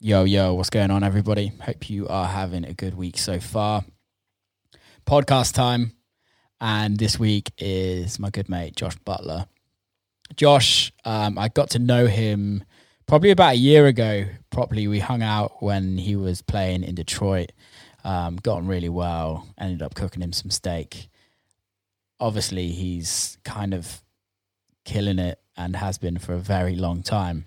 Yo, yo, what's going on, everybody? Hope you are having a good week so far. Podcast time. And this week is my good mate, Josh Butler. Josh, um, I got to know him probably about a year ago. Probably we hung out when he was playing in Detroit. Um, got on really well. Ended up cooking him some steak. Obviously, he's kind of killing it and has been for a very long time.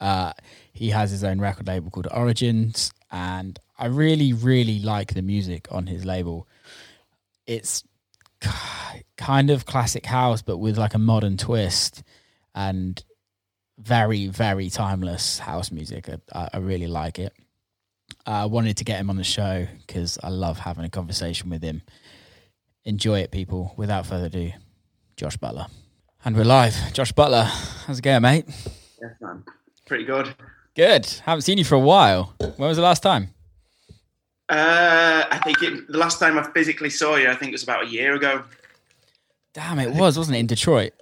Uh, he has his own record label called Origins, and I really, really like the music on his label. It's kind of classic house, but with like a modern twist, and very, very timeless house music. I, I really like it. I wanted to get him on the show because I love having a conversation with him. Enjoy it, people. Without further ado, Josh Butler. And we're live. Josh Butler, how's it going, mate? Yes, man. Pretty good. Good. Haven't seen you for a while. When was the last time? Uh, I think it, the last time I physically saw you, I think it was about a year ago. Damn, it was, wasn't it, in Detroit?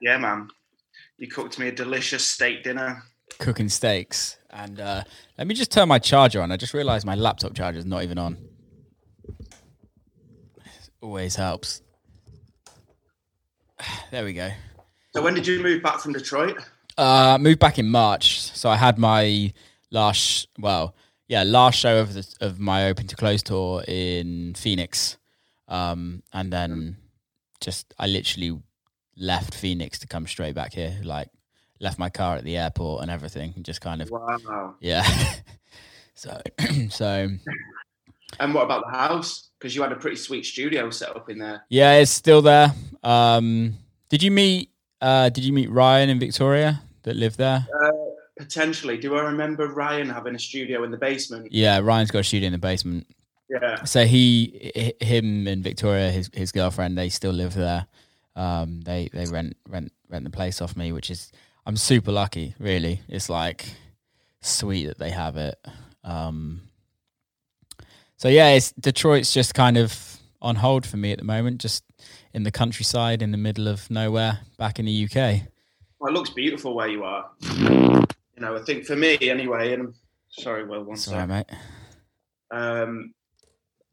Yeah, man. You cooked me a delicious steak dinner. Cooking steaks. And uh, let me just turn my charger on. I just realized my laptop charger is not even on. Always helps. There we go. So when did you move back from Detroit? Uh, moved back in March, so I had my last, well, yeah, last show of the, of my Open to Close tour in Phoenix, um, and then just I literally left Phoenix to come straight back here, like left my car at the airport and everything, and just kind of Wow. yeah. so so And what about the house? Because you had a pretty sweet studio set up in there. yeah, it's still there. Um, did you meet uh, did you meet Ryan and Victoria that live there? Uh, potentially. Do I remember Ryan having a studio in the basement? Yeah, Ryan's got a studio in the basement. Yeah. So he, him, and Victoria, his his girlfriend, they still live there. Um, they they rent rent rent the place off me, which is I'm super lucky. Really, it's like sweet that they have it. Um, so yeah, it's Detroit's just kind of on hold for me at the moment, just in the countryside, in the middle of nowhere, back in the UK. Well, it looks beautiful where you are. You know, I think for me anyway, and I'm sorry, Will, one sec. mate. Um,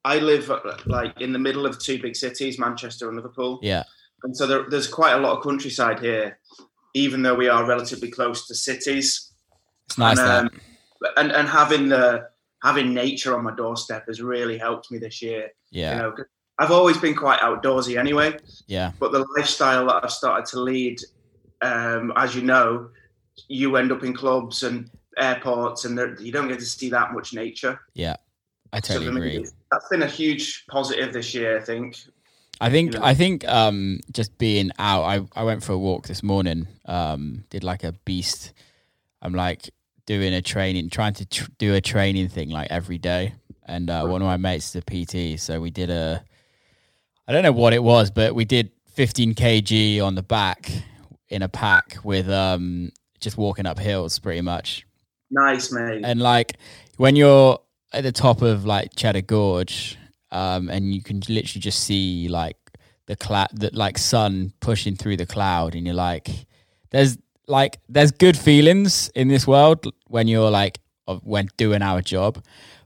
I live uh, like in the middle of two big cities, Manchester and Liverpool. Yeah, And so there, there's quite a lot of countryside here, even though we are relatively close to cities. it's nice And, um, And and having the having nature on my doorstep has really helped me this year. Yeah, You know, I've always been quite outdoorsy anyway, yeah, but the lifestyle that I've started to lead, um, as you know, you end up in clubs and airports, and there, you don't get to see that much nature. yeah. I So totally for agree. That's been a huge positive this year, I think. I think you know? I think um, just being out. I, I went for a walk this morning. Um, did like a beast. I'm like doing a training, trying to tr- do a training thing like every day. And uh, one of my mates is a PT, so we did a. I don't know what it was, but we did 15 kg on the back in a pack with um, just walking up hills, pretty much. Nice, mate. And like when you're at the top of like Cheddar Gorge, um, and you can literally just see like the cloud, the like sun pushing through the cloud, and you're like, there's like there's good feelings in this world when you're like when doing our job,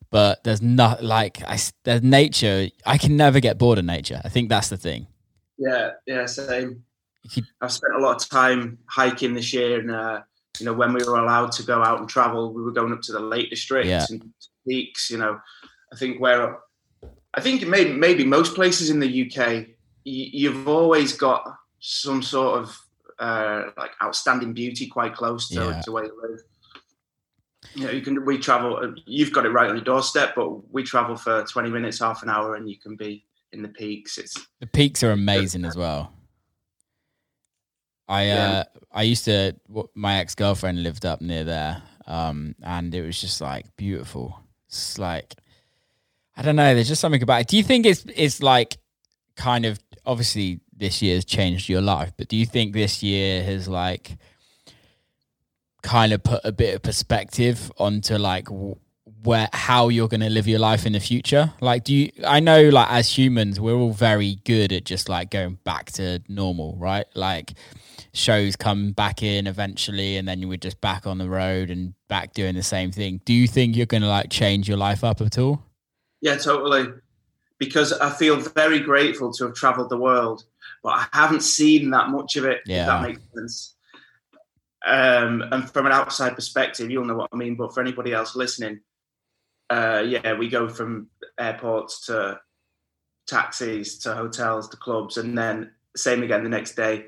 but there's not like I there's nature. I can never get bored of nature. I think that's the thing. Yeah, yeah, same. I've spent a lot of time hiking this year, and uh, you know, when we were allowed to go out and travel, we were going up to the Lake District Yeah. and peaks. You know, I think where I think maybe maybe most places in the UK, you've always got some sort of uh, like outstanding beauty quite close to, Yeah. to where you live. You know, you can we travel. You've got it right on your doorstep, but we travel for twenty minutes, half an hour, and you can be in the peaks. It's The peaks are amazing as well. I uh, I used to my ex girlfriend lived up near there, um, and it was just like beautiful. It's like I don't know. There's just something about it. Do you think it's it's like kind of obviously this year has changed your life, but do you think this year has like kind of put a bit of perspective onto like where how you're going to live your life in the future like do you i know like as humans we're all very good at just like going back to normal right like shows come back in eventually, and then you were just back on the road and back doing the same thing. Do you think you're going to like change your life up at all? Yeah, totally. Because I feel very grateful to have traveled the world, but I haven't seen that much of it. Yeah. If that makes sense. Um, and from an outside perspective, you'll know what I mean. But for anybody else listening, uh, yeah, we go from airports to taxis to hotels to clubs, and then same again the next day.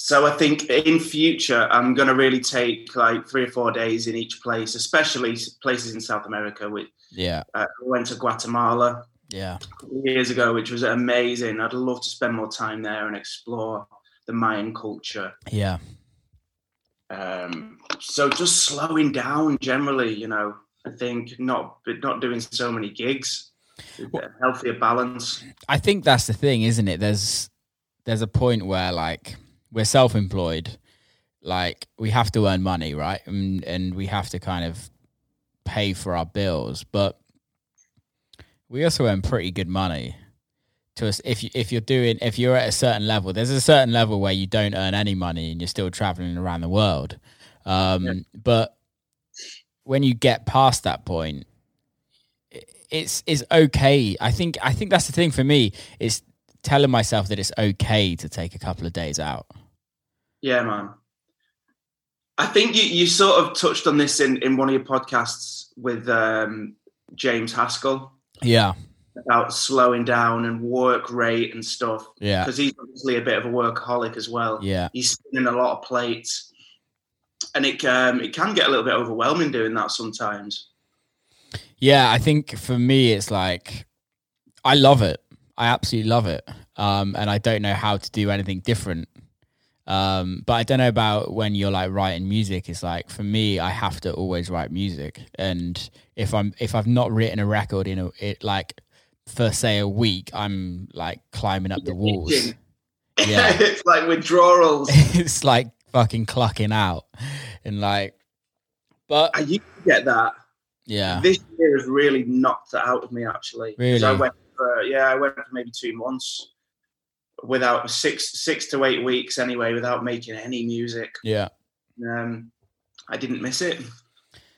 So I think in future I'm going to really take like three or four days in each place, especially places in South America. We Yeah, uh, went to Guatemala yeah, years ago, which was amazing. I'd love to spend more time there and explore the Mayan culture. yeah, Um, so just slowing down generally, you know. I think not not doing so many gigs, a healthier balance. I think that's the thing, isn't it? There's there's a point where like we're self-employed, like we have to earn money, right? And and we have to kind of pay for our bills, but we also earn pretty good money. To us, if you if you're doing if you're at a certain level, there's a certain level where you don't earn any money and you're still traveling around the world. Um, Yeah. But when you get past that point, it's it's okay. I think I think that's the thing for me is telling myself that it's okay to take a couple of days out. Yeah, man. I think you, you sort of touched on this in, in one of your podcasts with um, James Haskell Yeah, about slowing down and work rate and stuff. yeah, Because he's obviously a bit of a workaholic as well. yeah, He's spinning a lot of plates. And it um, it can get a little bit overwhelming doing that sometimes. yeah. I think for me, it's like I love it. I absolutely love it, um, and I don't know how to do anything different. Um, but I don't know about when you're like writing music. It's like for me, I have to always write music, and if I'm if I've not written a record in a it like for say a week, I'm like climbing up the walls. Yeah. it's like withdrawals. it's like fucking clucking out and like but I used to get that. yeah This year has really knocked it out of me actually. 'Cause I Really? went for yeah, I went for maybe two months without six six to eight weeks anyway, without making any music. yeah Um, I didn't miss it,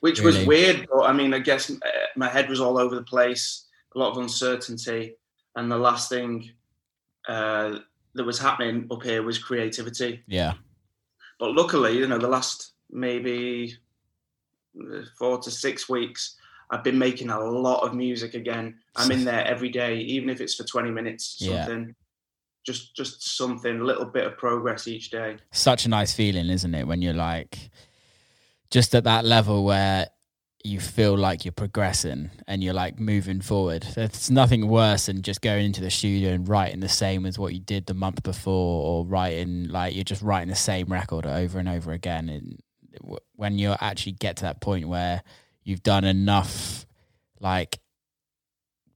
which Really? was weird. But I mean, I guess uh, my head was all over the place, a lot of uncertainty, and the last thing uh, that was happening up here was creativity. yeah But luckily, you know, the last maybe uh, four to six weeks, I've been making a lot of music again. I'm in there every day, even if it's for 20 minutes, Yeah. something. Just just something, a little bit of progress each day. such a nice feeling isn't it when you're like just at that level where you feel like you're progressing and you're like moving forward there's nothing worse than just going into the studio and writing the same as what you did the month before or writing like you're just writing the same record over and over again and when you actually get to that point where you've done enough like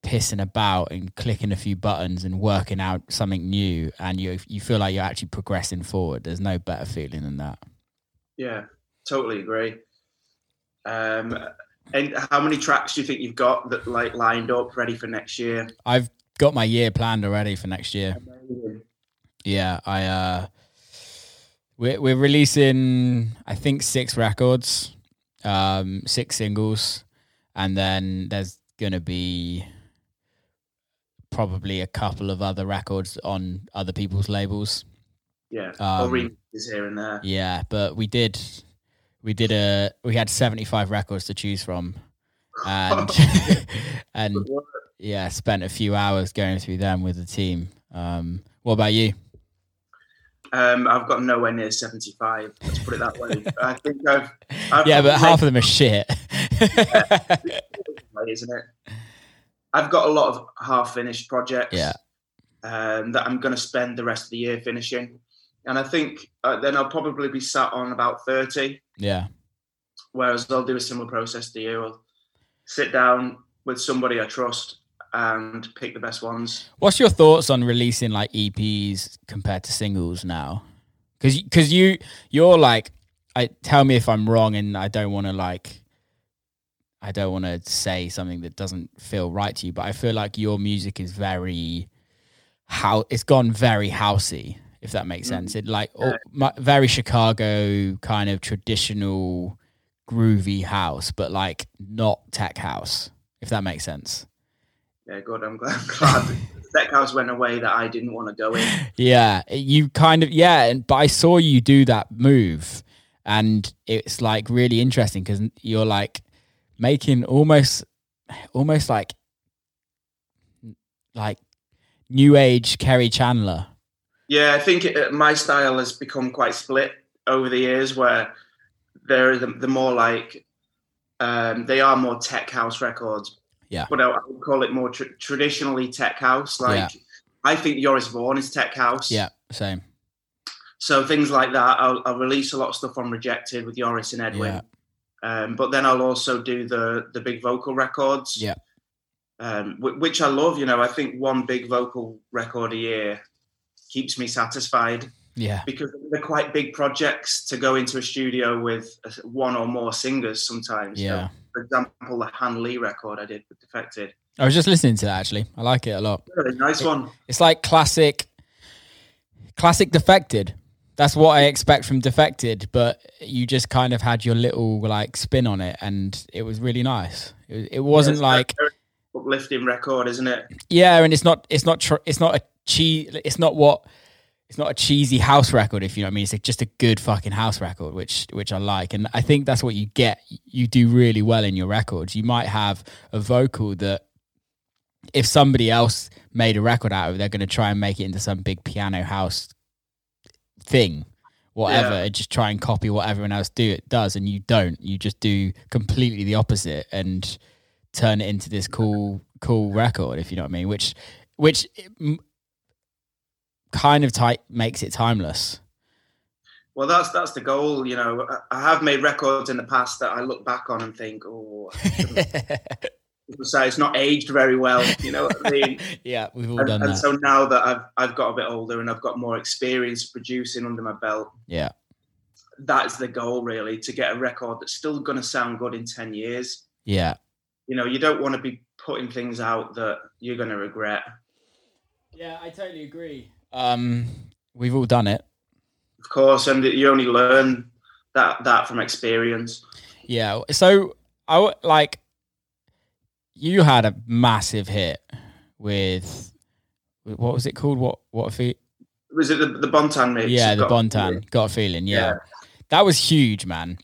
pissing about and clicking a few buttons and working out something new and you you feel like you're actually progressing forward. There's no better feeling than that. Yeah, totally agree. Um, and how many tracks do you think you've got that like lined up, ready for next year? i've got my year planned already for next year. Yeah i uh we're, we're releasing i think six records um six singles and then there's gonna be probably a couple of other records on other people's labels Yeah, Um, or remixes here and there. Yeah, but we did we did a we had 75 records to choose from and and yeah, spent a few hours going through them with the team. Um what about you? Um, I've got nowhere near 75. Let's put it that way. I think I've, I've Yeah, but half of them are shit. way, isn't it? I've got a lot of half finished projects Yeah. um, that I'm going to spend the rest of the year finishing. And I think uh, then I'll probably be sat on about 30, yeah. whereas I'll do a similar process to you. I'll sit down with somebody I trust and pick the best ones. What's your thoughts on releasing like EPs compared to singles now? Cuz cuz you you're like I tell me if I'm wrong and I don't want to like I don't want to say something that doesn't feel right to you, but I feel like your music is very how it's gone very housey. if that makes Mm. sense. It like all, my, very Chicago kind of traditional groovy house, but like not tech house, if that makes sense. Yeah, good. I'm glad. I'm glad the tech house went away that I didn't want to go in. Yeah, you kind of yeah, and but I saw you do that move, and it's like really interesting because you're like making almost, almost like, like new age Kerri Chandler. Yeah, I think it, my style has become quite split over the years, where there are the, the more like um, they are more tech house records. Yeah. but I, I would call it more tr- traditionally tech house. Like Yeah. I think Joris Voorn is tech house. Yeah, same. So things like that, I'll, I'll release a lot of stuff on Rejected with Yoris and Edwin. Yeah. Um, but then I'll also do the the big vocal records. Yeah. Um, wh- which I love. You know, I think one big vocal record a year keeps me satisfied Yeah, because they're quite big projects to go into a studio with uh, one or more singers sometimes. So, yeah. for example, the Han Lee record I did with Defected. I was just listening to that actually. I like it a lot. Really nice one. It's like classic, classic defected. That's what I expect from defected, but you just kind of had your little like spin on it, and it was really nice. It, it wasn't It's like uplifting record, isn't it? yeah, and it's not it's not tr- it's not a cheese. It's not what it's not a cheesy house record. If you know what I mean, it's just a good fucking house record, which which I like, and I think that's what you get. You do really well in your records. You might have a vocal that if somebody else made a record out of it, they're going to try and make it into some big piano house thing, whatever, Yeah. and just try and copy what everyone else do it does, and you don't. You just do completely the opposite and turn it into this cool, cool record, if you know what I mean. Which, which kind of tight makes it timeless. Well, that's that's the goal. You know, I- I have made records in the past that I look back on and think, oh, people say it's not aged very well. You know what I mean? yeah, we've all and, done and that. so now that I've I've got a bit older and I've got more experience producing under my belt, yeah, that's the goal really to get a record that's still going to sound good in ten years. yeah, You know, you don't want to be putting things out that you're going to regret. yeah. I totally agree. Um, we've all done it. Of course, and you only learn that that from experience. Yeah. So I like you had a massive hit with what was it called? What what a fe- Was it the, the Bontan mix? Yeah, the Got- Bontan. Got a feeling. Yeah. Yeah. That was huge, man.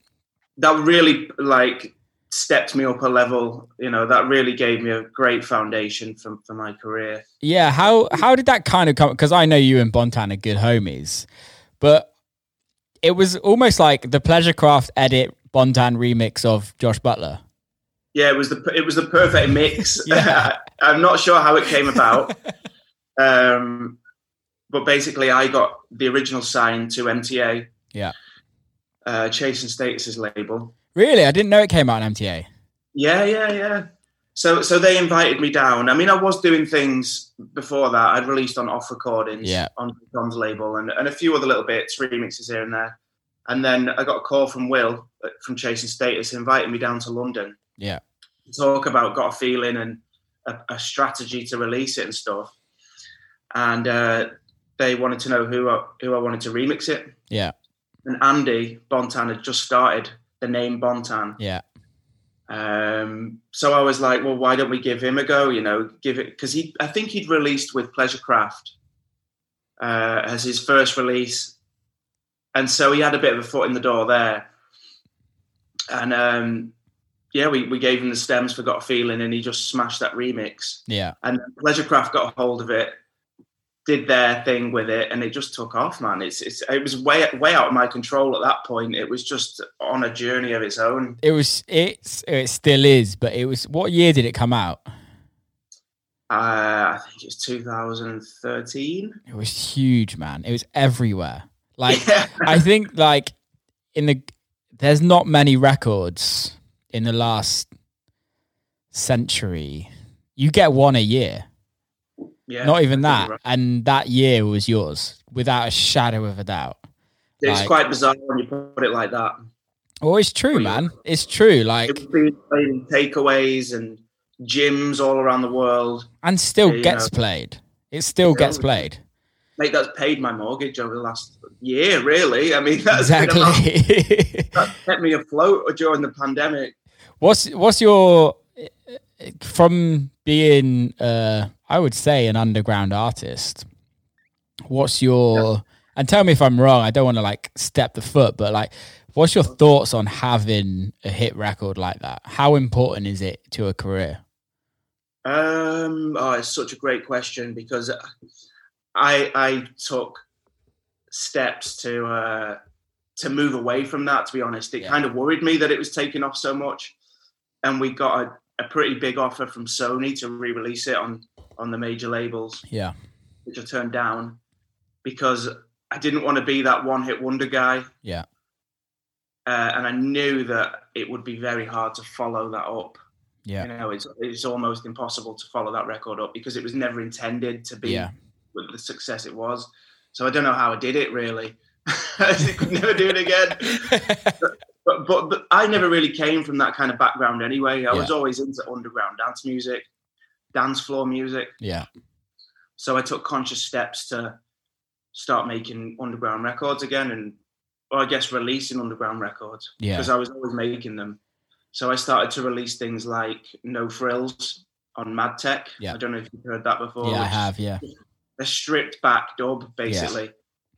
that really like stepped me up a level you know that really gave me a great foundation for, for my career Yeah, how how did that kind of come? Because I know you and Bontan are good homies, but it was almost like the Pleasurekraft edit Bontan remix of Josh Butler. yeah it was the it was the perfect mix Yeah. i'm not sure how it came about um but basically i got the original sign to mta Yeah. uh Chase & Status's label Really, I didn't know it came out on MTA. Yeah, yeah, yeah. So, so they invited me down. I mean, I was doing things before that. I'd released on off recordings Yeah. on Tom's label and, and a few other little bits, remixes here and there. And then I got a call from Will uh, from Chase & Status inviting me down to London Yeah, to talk about Got a Feeling and a, a strategy to release it and stuff. And uh, they wanted to know who I, who I wanted to remix it. yeah, And Andy Bontan had just started the name Bontan. yeah, Um, so I was like, well, why don't we give him a go? You know, give it because he, I think he'd released with Pleasurekraft uh, as his first release, and so he had a bit of a foot in the door there. And um, yeah, we, we gave him the stems for Got a Feeling, and he just smashed that remix. yeah. And Pleasurekraft got a hold of it, did their thing with it, and it just took off, man. It's, it's it was way way out of my control at that point. It was just on a journey of its own. It was. It's. It still is. But it was. What year did it come out? Uh, I think it's 2013. It was huge, man. It was everywhere. Like yeah. I think, like in the there's not many records in the last century. You get one a year. Yeah, not even that. right. And that year was yours without a shadow of a doubt. It's like- quite bizarre when you put it like that. Oh, it's true, man. It's true. Like, It was being played takeaways and gyms all around the world. and still you gets know. played. It still gets played. mate, that's paid my mortgage over the last year. Really, I mean, that's exactly. that kept me afloat during the pandemic. What's what's your from being uh I would say an underground artist? What's your yeah. and tell me if I'm wrong, I don't want to like step the foot, but like what's your thoughts on having a hit record like that? How important is it to a career? Um oh it's such a great question because I I took steps to uh to move away from that to be honest. It yeah. kind of worried me that it was taking off so much and we got a, a pretty big offer from Sony to re-release it on on the major labels. Yeah, which I turned down because I didn't want to be that one-hit wonder guy. Yeah, uh, and I knew that it would be very hard to follow that up. Yeah, you know, it's it's almost impossible to follow that record up because it was never intended to be yeah. with the success it was. So I don't know how I did it really. I could never do it again. but, but, but I never really came from that kind of background anyway. I yeah. was always into underground dance music, dance floor music. Yeah. So I took conscious steps to start making underground records again, and well, I guess releasing underground records. Yeah. Because I was always making them. So I started to release things like No Frills on Madtech. Yeah. I don't know if you've heard that before. Yeah, I have. Yeah. A stripped back dub, basically. Yeah.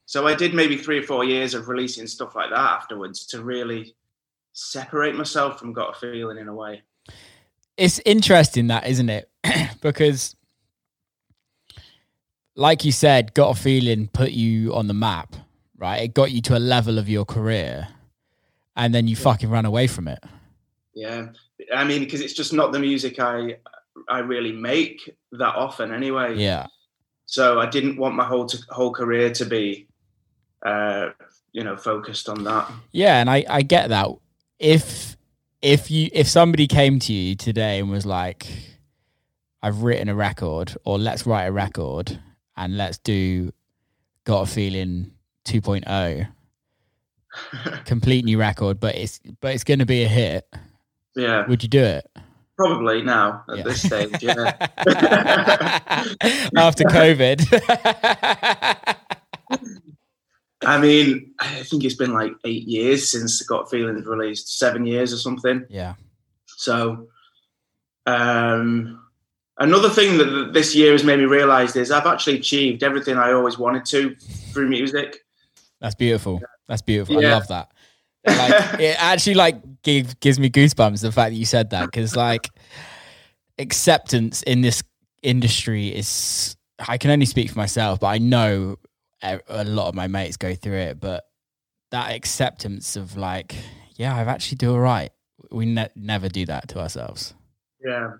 So I did maybe three or four years of releasing stuff like that afterwards to really separate myself from Got a Feeling in a way. It's interesting that, isn't it? because, like you said, Got a Feeling put you on the map, right? It got you to a level of your career, and then you yeah. fucking ran away from it. Yeah, I mean, because it's just not the music I I really make that often anyway. Yeah. So I didn't want my whole to, whole career to be uh, you know, focused on that. Yeah, and I I get that. If if you if somebody came to you today and was like, I've written a record, or let's write a record and let's do Got a Feeling 2.0, complete new record, but it's but it's going to be a hit. Yeah. Would you do it? Probably now at yeah. this stage, yeah. After COVID. I mean, I think it's been like eight years since Got Feelings released, seven years or something. Yeah. So, um, another thing that this year has made me realize is I've actually achieved everything I always wanted to through music. That's beautiful. That's beautiful. Yeah. I love that. Like, it actually like gives gives me goosebumps the fact that you said that because like acceptance in this industry is I can only speak for myself, but I know a lot of my mates go through it, but that acceptance of like, yeah, I've actually do all right. We ne- never do that to ourselves. Yeah,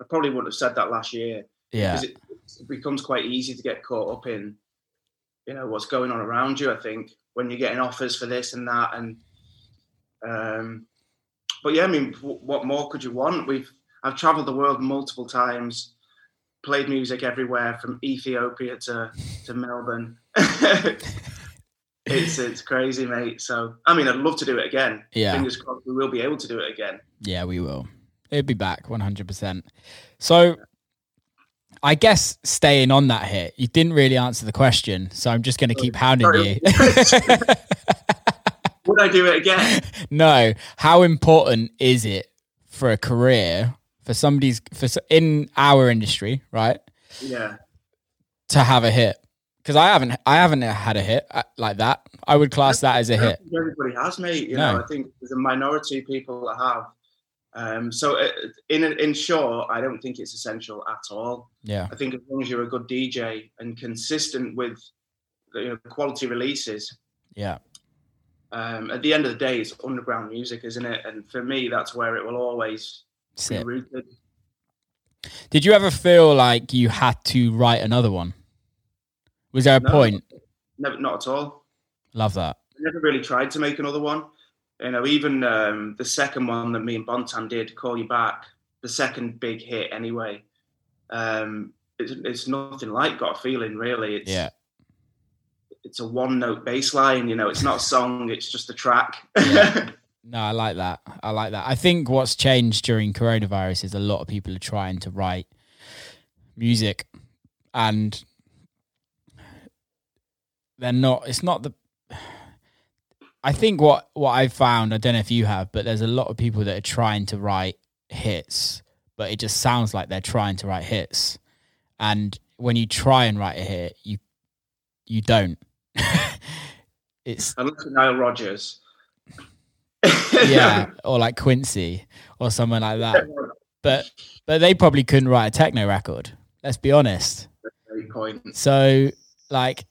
I probably wouldn't have said that last year. Yeah, it, it becomes quite easy to get caught up in, you know, what's going on around you. I think when you're getting offers for this and that, and um, but yeah, I mean, what more could you want? We've I've travelled the world multiple times played music everywhere from Ethiopia to to Melbourne. it's it's crazy, mate. So I mean, I'd love to do it again. Yeah, fingers crossed we will be able to do it again. Yeah, we will. It'll be back one hundred percent. So. I guess staying on that hit, you didn't really answer the question, so I'm just going to keep hounding Sorry. you. Would I do it again? No. How important is it for a career for somebody's for in our industry, right? Yeah. To have a hit, because I haven't I haven't had a hit uh, like that. I would class that as a hit. Everybody has, mate. You no. know, I think there's a minority of people that have. Um, so uh, in in short, I don't think it's essential at all. Yeah. I think as long as you're a good DJ and consistent with you know, quality releases. Yeah. Um, at the end of the day, it's underground music, isn't it? And for me, that's where it will always be did you ever feel like you had to write another one? Was there a no, point? Never, not at all. Love that. I never really tried to make another one. You know, even um, the second one that me and Bontan did, "Call You Back," the second big hit anyway. Um, it's, it's nothing like "Got a Feeling," really. It's, yeah. It's a one-note bass line. You know, it's not a song; it's just a track. Yeah. No, I like that. I like that. I think what's changed during coronavirus is a lot of people are trying to write music and they're not. It's not the. I think what what I've found. I don't know if you have, but there's a lot of people that are trying to write hits, but it just sounds like they're trying to write hits. And when you try and write a hit, you you don't. it's I look at Nile Rodgers. yeah, or like Quincy or someone like that. But but they probably couldn't write a techno record. Let's be honest. Great point. So like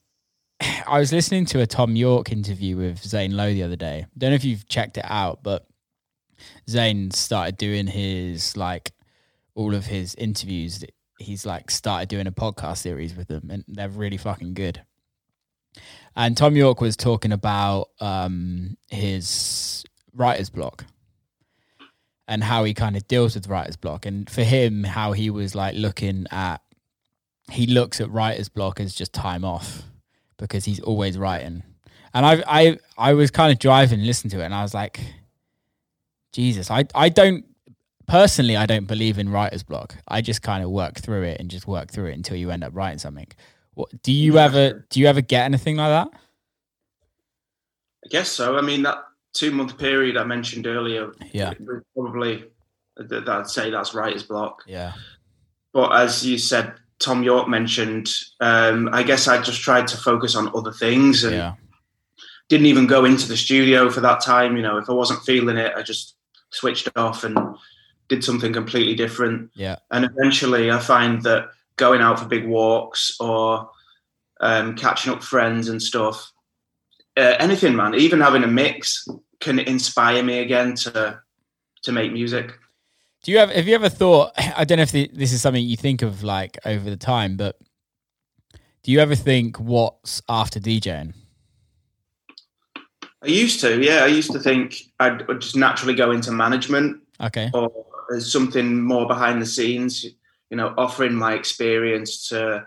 I was listening to a Thom Yorke interview with Zane Lowe the other day. Don't know if you've checked it out, but Zane started doing his like all of his interviews. He's like started doing a podcast series with them, and they're really fucking good. And Thom Yorke was talking about um, his writer's block and how he kind of deals with writer's block, and for him, how he was like looking at he looks at writer's block as just time off because he's always writing. And I I I was kind of driving, listening to it, and I was like, Jesus, I I don't personally I don't believe in writer's block. I just kind of work through it and just work through it until you end up writing something. What do you Yeah, ever do you ever get anything like that? I guess so. I mean, that two month period I mentioned earlier, Yeah. probably that I'd say that's writer's block. Yeah. But as you said, Thom Yorke mentioned, um, I guess I just tried to focus on other things and Yeah. didn't even go into the studio for that time. You know, if I wasn't feeling it, I just switched off and did something completely different. Yeah. And eventually, I find that going out for big walks or um, catching up friends and stuff, uh, anything, man, even having a mix can inspire me again to to make music. Do you have have you ever thought I don't know if the, this is something you think of like over the time, but do you ever think what's after DJing? I used to, yeah, I used to think I'd I'd just naturally go into management Okay. or something more behind the scenes, you know, offering my experience to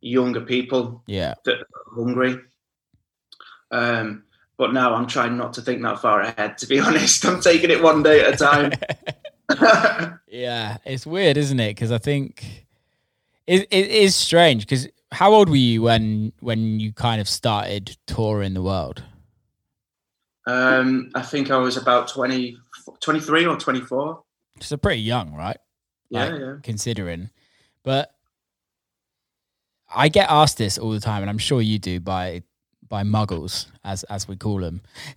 younger people Yeah. that are hungry. Um, but now I'm trying not to think that far ahead. To be honest, I'm taking it one day at a time. Yeah, it's weird, isn't it? Because I think it, it is strange. Because how old were you when when you kind of started touring the world? um, I think I was about 20, 23 or 24. So pretty young, right? Yeah, yeah. Considering, but I get asked this all the time, and I'm sure you do by by muggles, as as we call them.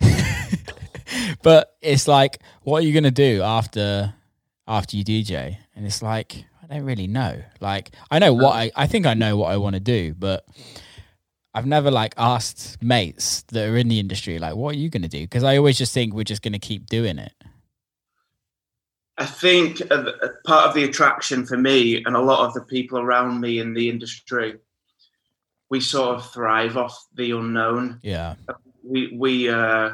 but it's like, what are you gonna do after after you DJ? And it's like, I don't really know. Like, I know what I I think I know what I want to do, but I've never like asked mates that are in the industry, like, what are you gonna do? Because I always just think we're just gonna keep doing it. I think uh, uh, part of the attraction for me and a lot of the people around me in the industry, we sort of thrive off the unknown. Yeah, We we uh,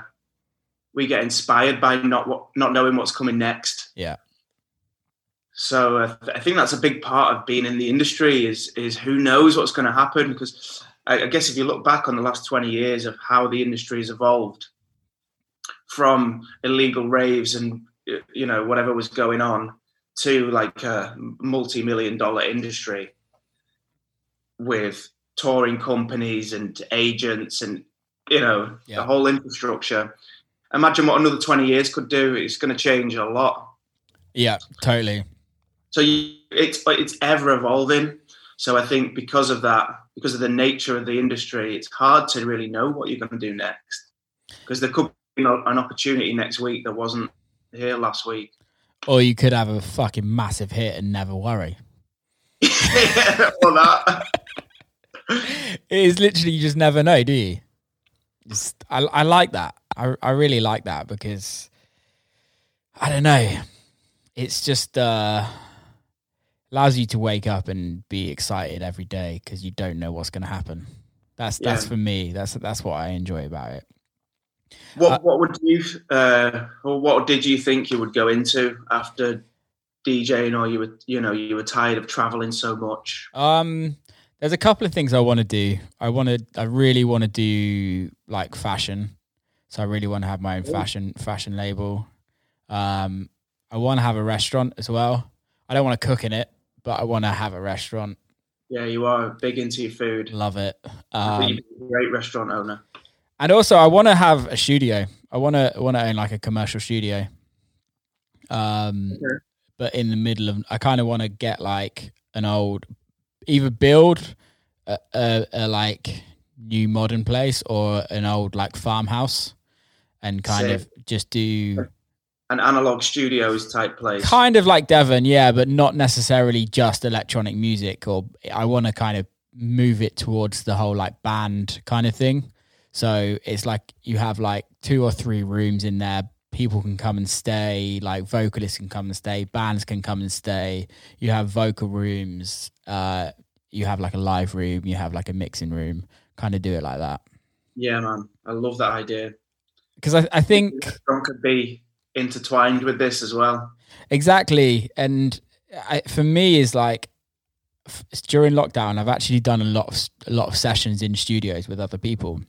we get inspired by not what not knowing what's coming next. Yeah. So uh, I think that's a big part of being in the industry is is who knows what's going to happen because I, I guess if you look back on the last twenty years of how the industry has evolved from illegal raves and you know whatever was going on to like a multi-million dollar industry with touring companies and agents and you know Yeah. the whole infrastructure imagine what another 20 years could do it's going to change a lot yeah, totally. so you, it's it's ever evolving so i think because of that because of the nature of the industry it's hard to really know what you're going to do next because there could be an opportunity next week that wasn't here last week Or you could have a fucking massive hit and never worry. or that It is literally you just never know, do you? Just, I I like that. I I really like that because I don't know. It's just uh allows you to wake up and be excited every day because you don't know what's going to happen. That's that's for me. That's that's what I enjoy about it. what Uh, what would you uh or what did you think you would go into after DJing or you were you know you were tired of traveling so much Um, there's a couple of things I want to do. I want to. I really want to do like fashion. So I really want to have my own fashion fashion label. Um, I want to have a restaurant as well. I don't want to cook in it, but I want to have a restaurant. Yeah, you are big into your food. Love it. Um, you'd be a great restaurant owner. and also, I want to have a studio. I want to want to own like a commercial studio. Um, Okay. but in the middle of, I kind of want to get like an old, either build a, a, a like new modern place or an old like farmhouse, and kind Sick. of just do An analog studios type place. kind of like Devon, yeah, but not necessarily just electronic music. Or I want to kind of move it towards the whole like band kind of thing. So it's like you have like two or three rooms in there. People can come and stay, like vocalists can come and stay, bands can come and stay. You have vocal rooms, uh, you have like a live room, you have like a mixing room. Kind of do it like that Yeah, man. I love that idea. because I, I think Restaurant could be intertwined with this as well. Exactly, and I, for me is like f- during lockdown, I've actually done a lot of a lot of sessions in studios with other people,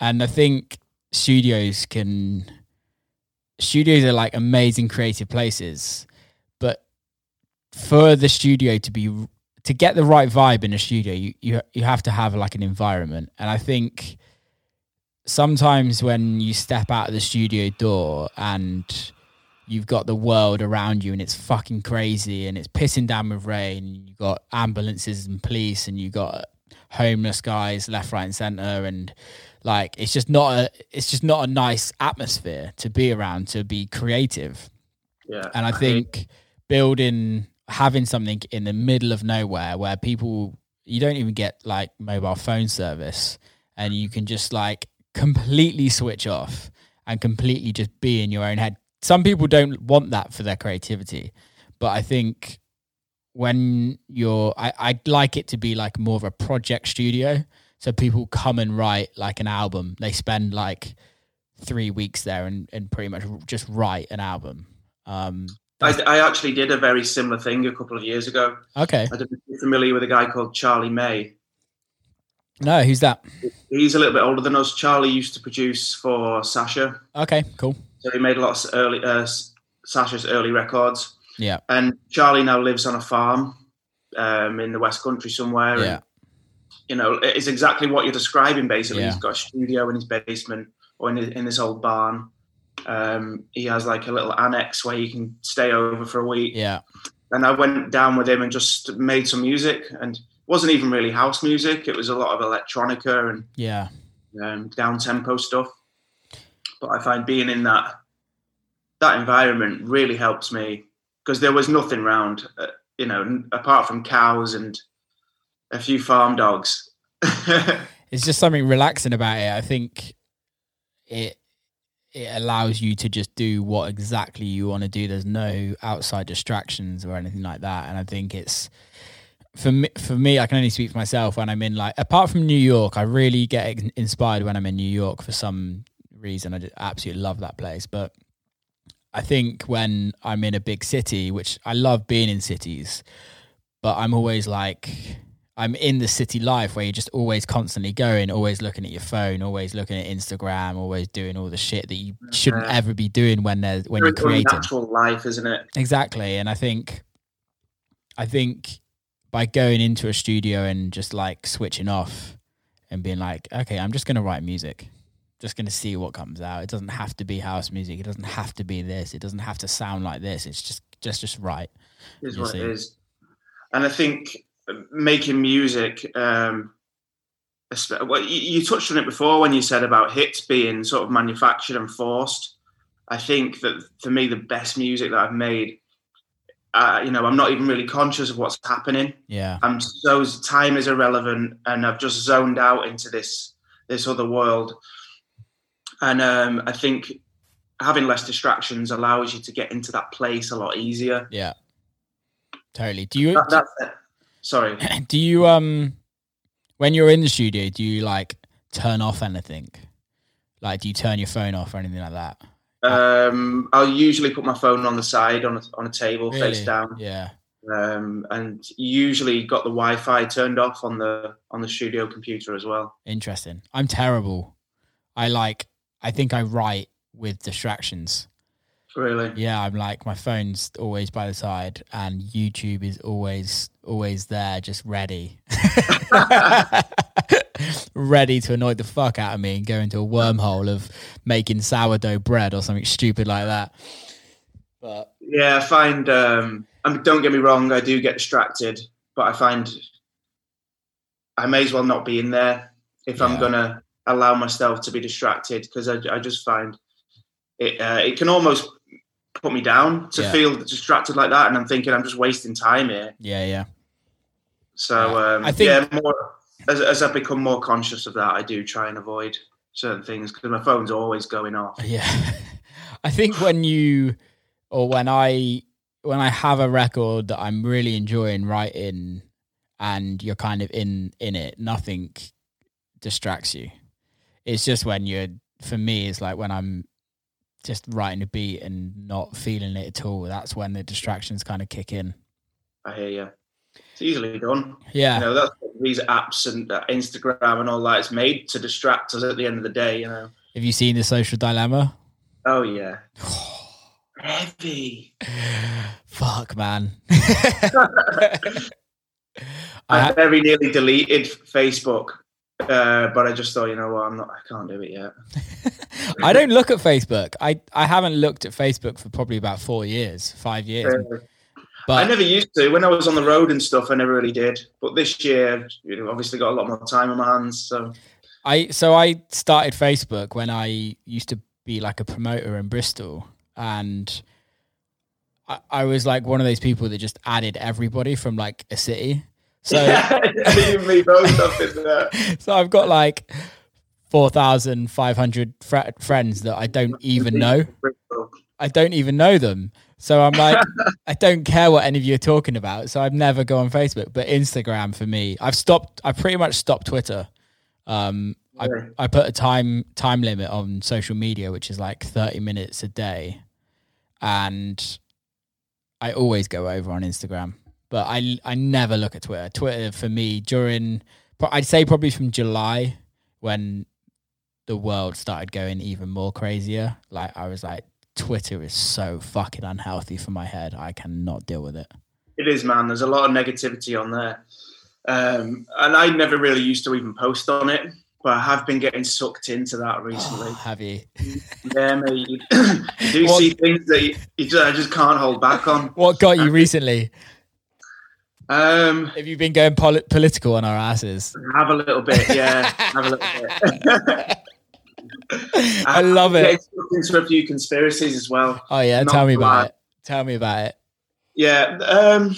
and I think studios can studios are like amazing creative places, for the studio to be to get the right vibe in a studio, you you you have to have like an environment, and I think sometimes when you step out of the studio door and you've got the world around you and it's fucking crazy and it's pissing down with rain and you've got ambulances and police and you've got homeless guys left right and center and like it's just not a it's just not a nice atmosphere to be around to be creative Yeah. and I think building, having something in the middle of nowhere where people, you don't even get like mobile phone service and you can just like completely switch off and completely just be in your own head. Some people don't want that for their creativity, but I think when you're, I, I'd like it to be like more of a project studio. So people come and write like an album. They spend like three weeks there and, and pretty much just write an album. Um, I, I actually did a very similar thing a couple of years ago. okay. I don't know if you're familiar with a guy called Charlie May. No, who's that? He's a little bit older than us. Charlie used to produce for Sasha, Okay, cool. so he made a lot of early uh, Sasha's early records. Yeah. And Charlie now lives on a farm um, in the West Country somewhere. and, Yeah. you know, it's exactly what you're describing. Basically, Yeah. he's got a studio in his basement or in, his, in this old barn. Um, he has like a little annex where you can stay over for a week. Yeah. and I went down with him and just made some music. And wasn't even really house music; it was a lot of electronica and Yeah. um, down tempo stuff. But I find being in that that environment really helps me because there was nothing round, uh, you know, n- apart from cows and a few farm dogs. It's just something relaxing about it. I think it it allows you to just do what exactly you want to do. There's no outside distractions or anything like that. And I think it's for me for me, I can only speak for myself when I'm in like apart from New York, I really get inspired when I'm in New York for some reason. I just absolutely love that place. But I think when I'm in a big city, which I love being in cities, but I'm always like I'm in the city life where you're just always constantly going, always looking at your phone, always looking at Instagram, always doing all the shit that you shouldn't Yeah. ever be doing when there's when you're creating. unnatural life, isn't it? Exactly. And I think I think by going into a studio and just like switching off and being like, okay, I'm just gonna write music. Just gonna see what comes out. It doesn't have to be house music. It doesn't have to be this. It doesn't have to sound like this. It's just just just right. is what see. it is. And I think making music, um, well, you, you touched on it before when you said about hits being sort of manufactured and forced. I think that for me, the best music that I've made, uh, you know, I'm not even really conscious of what's happening. Yeah. I'm so time is irrelevant, and I've just zoned out into this this other world. And um, I think having less distractions allows you to get into that place a lot easier. Yeah. Totally. Do you That, that's it. Sorry. do you um when you're in the studio do you like turn off anything? Like do you turn your phone off or anything like that? Um, I'll usually put my phone on the side on a, on a table face down, yeah. Um, and usually got the Wi-Fi turned off on the on the studio computer as well. interesting. I'm terrible. I like i think i write with distractions Really? Yeah, I'm like my phone's always by the side, and YouTube is always always there, just ready, ready to annoy the fuck out of me and go into a wormhole of making sourdough bread or something stupid like that. But Yeah, I find. Um, I mean, don't get me wrong. I do get distracted, but I find I may as well not be in there if Yeah. I'm gonna allow myself to be distracted because I, I just find it. Uh, it can almost put me down to Yeah. feel distracted like that, and I'm thinking I'm just wasting time here. yeah, yeah, So um, I think- yeah, more as, as I become more conscious of that, I do try and avoid certain things because my phone's always going off. yeah. I think when you or when I when I have a record that I'm really enjoying writing, and you're kind of in in it, nothing distracts you. It's just when you're for me, it's like when I'm just writing a beat and not feeling it at all. That's when the distractions kind of kick in. I hear you. It's easily done. Yeah, You know, that's what these apps and uh, Instagram and all that is made to distract us at the end of the day. You know. have you seen the Social Dilemma? Oh yeah. Heavy. Fuck, man. I I, very nearly deleted Facebook, uh, but I just thought, you know what, I'm not. I can't do it yet. I don't look at Facebook. I, I haven't looked at Facebook for probably about four years, five years. Uh, I never used to. When I was on the road and stuff, I never really did. But this year, you know, obviously got a lot more time on my hands. So I so I started Facebook when I used to be like a promoter in Bristol, and I, I was like one of those people that just added everybody from like a city. So me both up in there. so I've got like four thousand five hundred fr- friends that I don't even know. I don't even know them. So I'm like, I don't care what any of you are talking about. So I've never go on Facebook, but Instagram for me, I've stopped. I pretty much stopped Twitter. Um, I I put a time time limit on social media, which is like 30 minutes a day, and I always go over on Instagram. But I I never look at Twitter. Twitter for me during I'd say probably from July when the world started going even more crazier. Like I was like, Twitter is so fucking unhealthy for my head. I cannot deal with it. It is, man. There's a lot of negativity on there. Um, and I never really used to even post on it, but I have been getting sucked into that recently. Have you? yeah, mate. You, you do What- see things that you, you just, I just can't hold back on. What got you recently? Um, Have you been going poli- political on our asses? have a little bit, yeah. Have a little bit. I love it. sucked into a few conspiracies as well. Oh yeah, Not tell me about it. Tell me about it. Yeah. Um,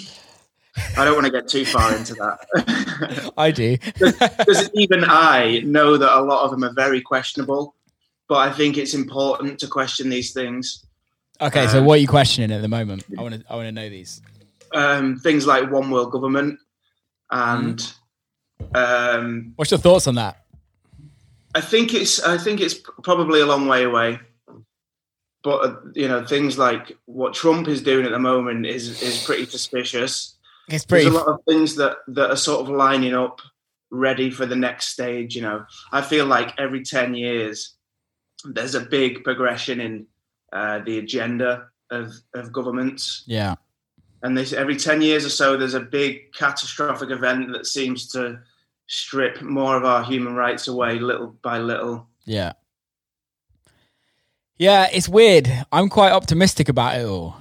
I don't want to get too far into that. I do. because even I know that a lot of them are very questionable. But I think it's important to question these things. Okay, so Um, what are you questioning at the moment? I want to. I want to know these. Um, things like one world government, and um, What's your thoughts on that? I think it's I think it's probably a long way away. But uh, you know, things like what Trump is doing at the moment is is pretty suspicious. It's pretty There's a lot of things that that are sort of lining up, ready for the next stage. You know, I feel like every ten years, there's a big progression in uh, the agenda of of governments, Yeah. And this every ten years or so, there's a big catastrophic event that seems to strip more of our human rights away, little by little. Yeah. Yeah, it's weird. I'm quite optimistic about it all.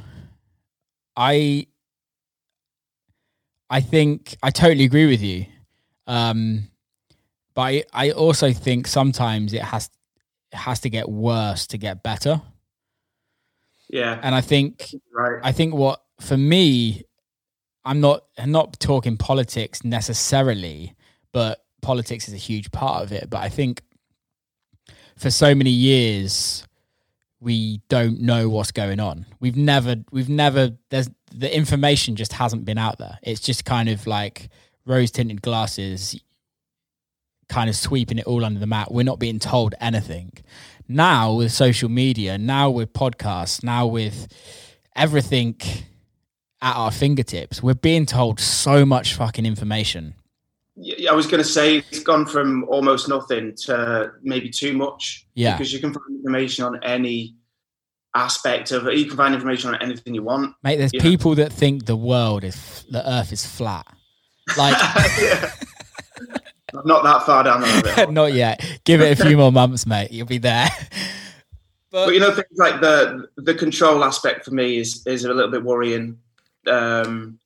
I I think I totally agree with you. Um but I, I also think sometimes it has it has to get worse to get better. Yeah, And I think right. I think what for me, I'm not I'm not talking politics necessarily, but politics is a huge part of it. But I think for so many years we don't know what's going on. We've never we've never there's the information just hasn't been out there. It's just kind of like rose tinted glasses kind of sweeping it all under the mat. We're not being told anything. Now with social media, now with podcasts, now with everything at our fingertips, we're being told so much fucking information. Yeah, I was going to say it's gone from almost nothing to maybe too much. Yeah. because you can find information on any aspect of it. You can find information on anything you want. Mate, there's Yeah. people that think the world is the earth is flat. Like not that far down the road. not yet. Give it a few more months, mate. You'll be there. But, But you know, things like the the control aspect for me is is a little bit worrying. Um,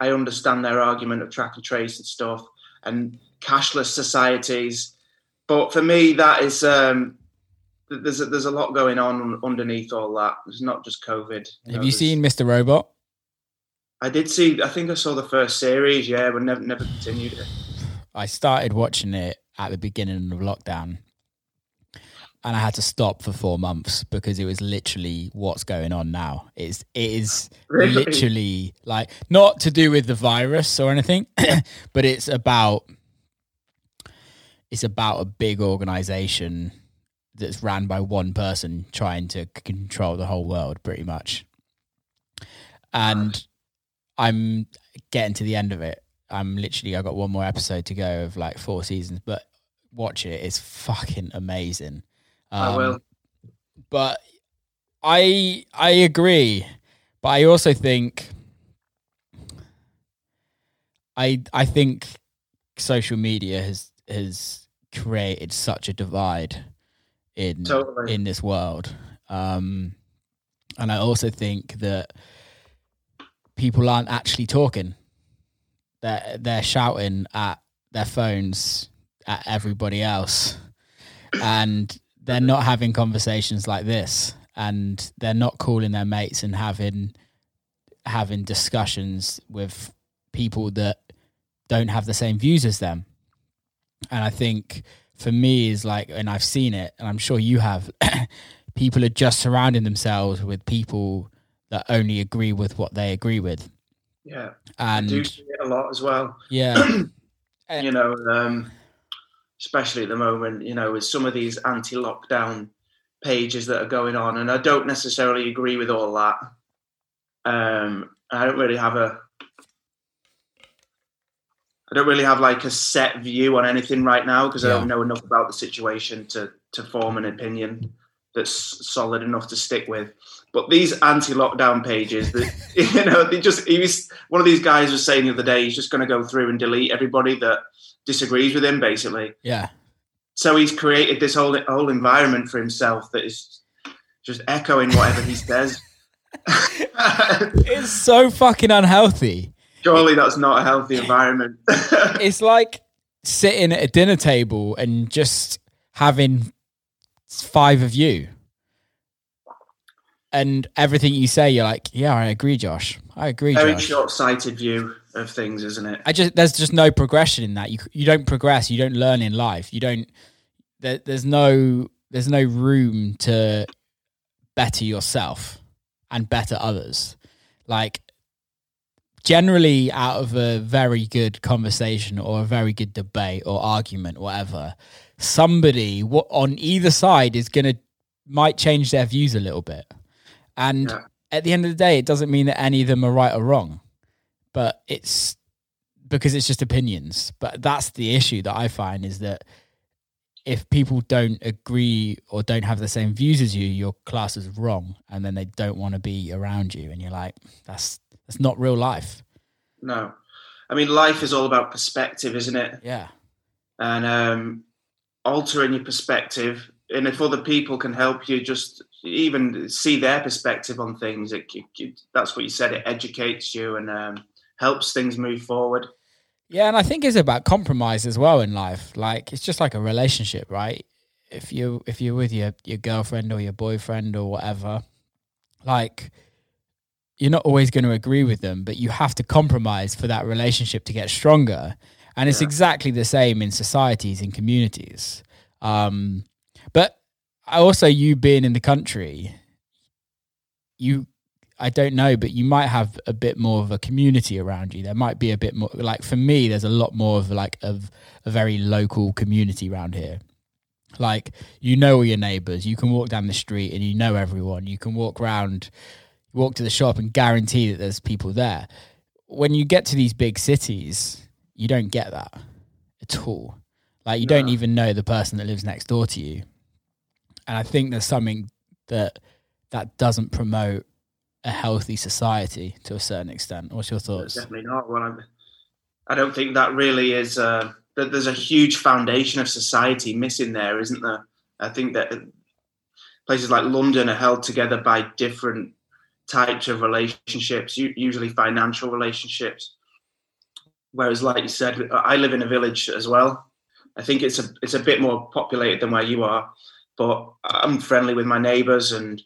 I understand their argument of track and trace and stuff and cashless societies, but for me, that is um, there's a, there's a lot going on underneath all that. It's not just COVID. know, have you seen Mr. Robot? I did see. I think I saw the first series. Yeah, but never never continued it. I started watching it at the beginning of lockdown. And I had to stop for four months because it was literally what's going on now. It's it is Really? literally like not to do with the virus or anything, but it's about it's about a big organization that's ran by one person trying to c- control the whole world pretty much. And I'm getting to the end of it. I'm literally I got one more episode to go of like four seasons, but watch it. It's fucking amazing. I Um, will. but I I agree, but I also think I I think social media has has created such a divide in Totally. in this world, um, and I also think that people aren't actually talking; they're they're shouting at their phones at everybody else, and they're not having conversations like this and they're not calling their mates and having having discussions with people that don't have the same views as them. And i think for me is like and i've seen it and i'm sure you have people are just surrounding themselves with people that only agree with what they agree with. Yeah, and I do see it a lot as well. yeah. You know, um, especially at the moment, you know, with some of these anti-lockdown pages that are going on, and I don't necessarily agree with all that. Um, I don't really have a, I don't really have like a set view on anything right now because I don't know enough about the situation to to form an opinion that's solid enough to stick with. But these anti-lockdown pages, that you know, they just he was one of these guys was saying the other day he's just going to go through and delete everybody that disagrees with him, basically. yeah So he's created this whole whole environment for himself that is just echoing whatever he says. it's so fucking unhealthy Surely that's not a healthy environment. it's like sitting at a dinner table and just having five of you and everything you say you're like yeah i agree josh i agree Very josh short-sighted view of things, isn't it? i just there's just no progression in that. You you don't progress. You don't learn in life. You don't there, there's no there's no room to better yourself and better others. Like generally out of a very good conversation or a very good debate or argument whatever somebody what on either side is to might change their views a little bit. And Yeah. at the end of the day it doesn't mean that any of them are right or wrong but it's because it's just opinions but that's the issue that i find is that if people don't agree or don't have the same views as you your class is wrong and then they don't want to be around you and you're like that's that's not real life No, I mean life is all about perspective, isn't it? yeah and um, altering your perspective. And if other people can help you just even see their perspective on things, it, it, it- that's what you said. It educates you and um, helps things move forward. Yeah, and I think it's about compromise as well in life. Like it's just like a relationship, right? If you if you're with your your girlfriend or your boyfriend or whatever, like you're not always going to agree with them, but you have to compromise for that relationship to get stronger. And it's Yeah. exactly the same in societies and communities. Um, but I also you being in the country, you I don't know, but you might have a bit more of a community around you. There might be a bit more like for me, there's a lot more of like of a very local community around here. Like you know all your neighbors. You can walk down the street and you know everyone. You can walk around, walk to the shop and guarantee that there's people there. When you get to these big cities, you don't get that at all. Like you don't even know the person that lives next door to you. And I think there's something that that doesn't promote a healthy society to a certain extent. What's your thoughts? Definitely not. Well, I'm, I don't think that really is. Uh, that there's a huge foundation of society missing there, isn't there? I think that places like London are held together by different types of relationships, usually financial relationships. Whereas, like you said, I live in a village as well. I think it's a it's a bit more populated than where you are, but I'm friendly with my neighbours and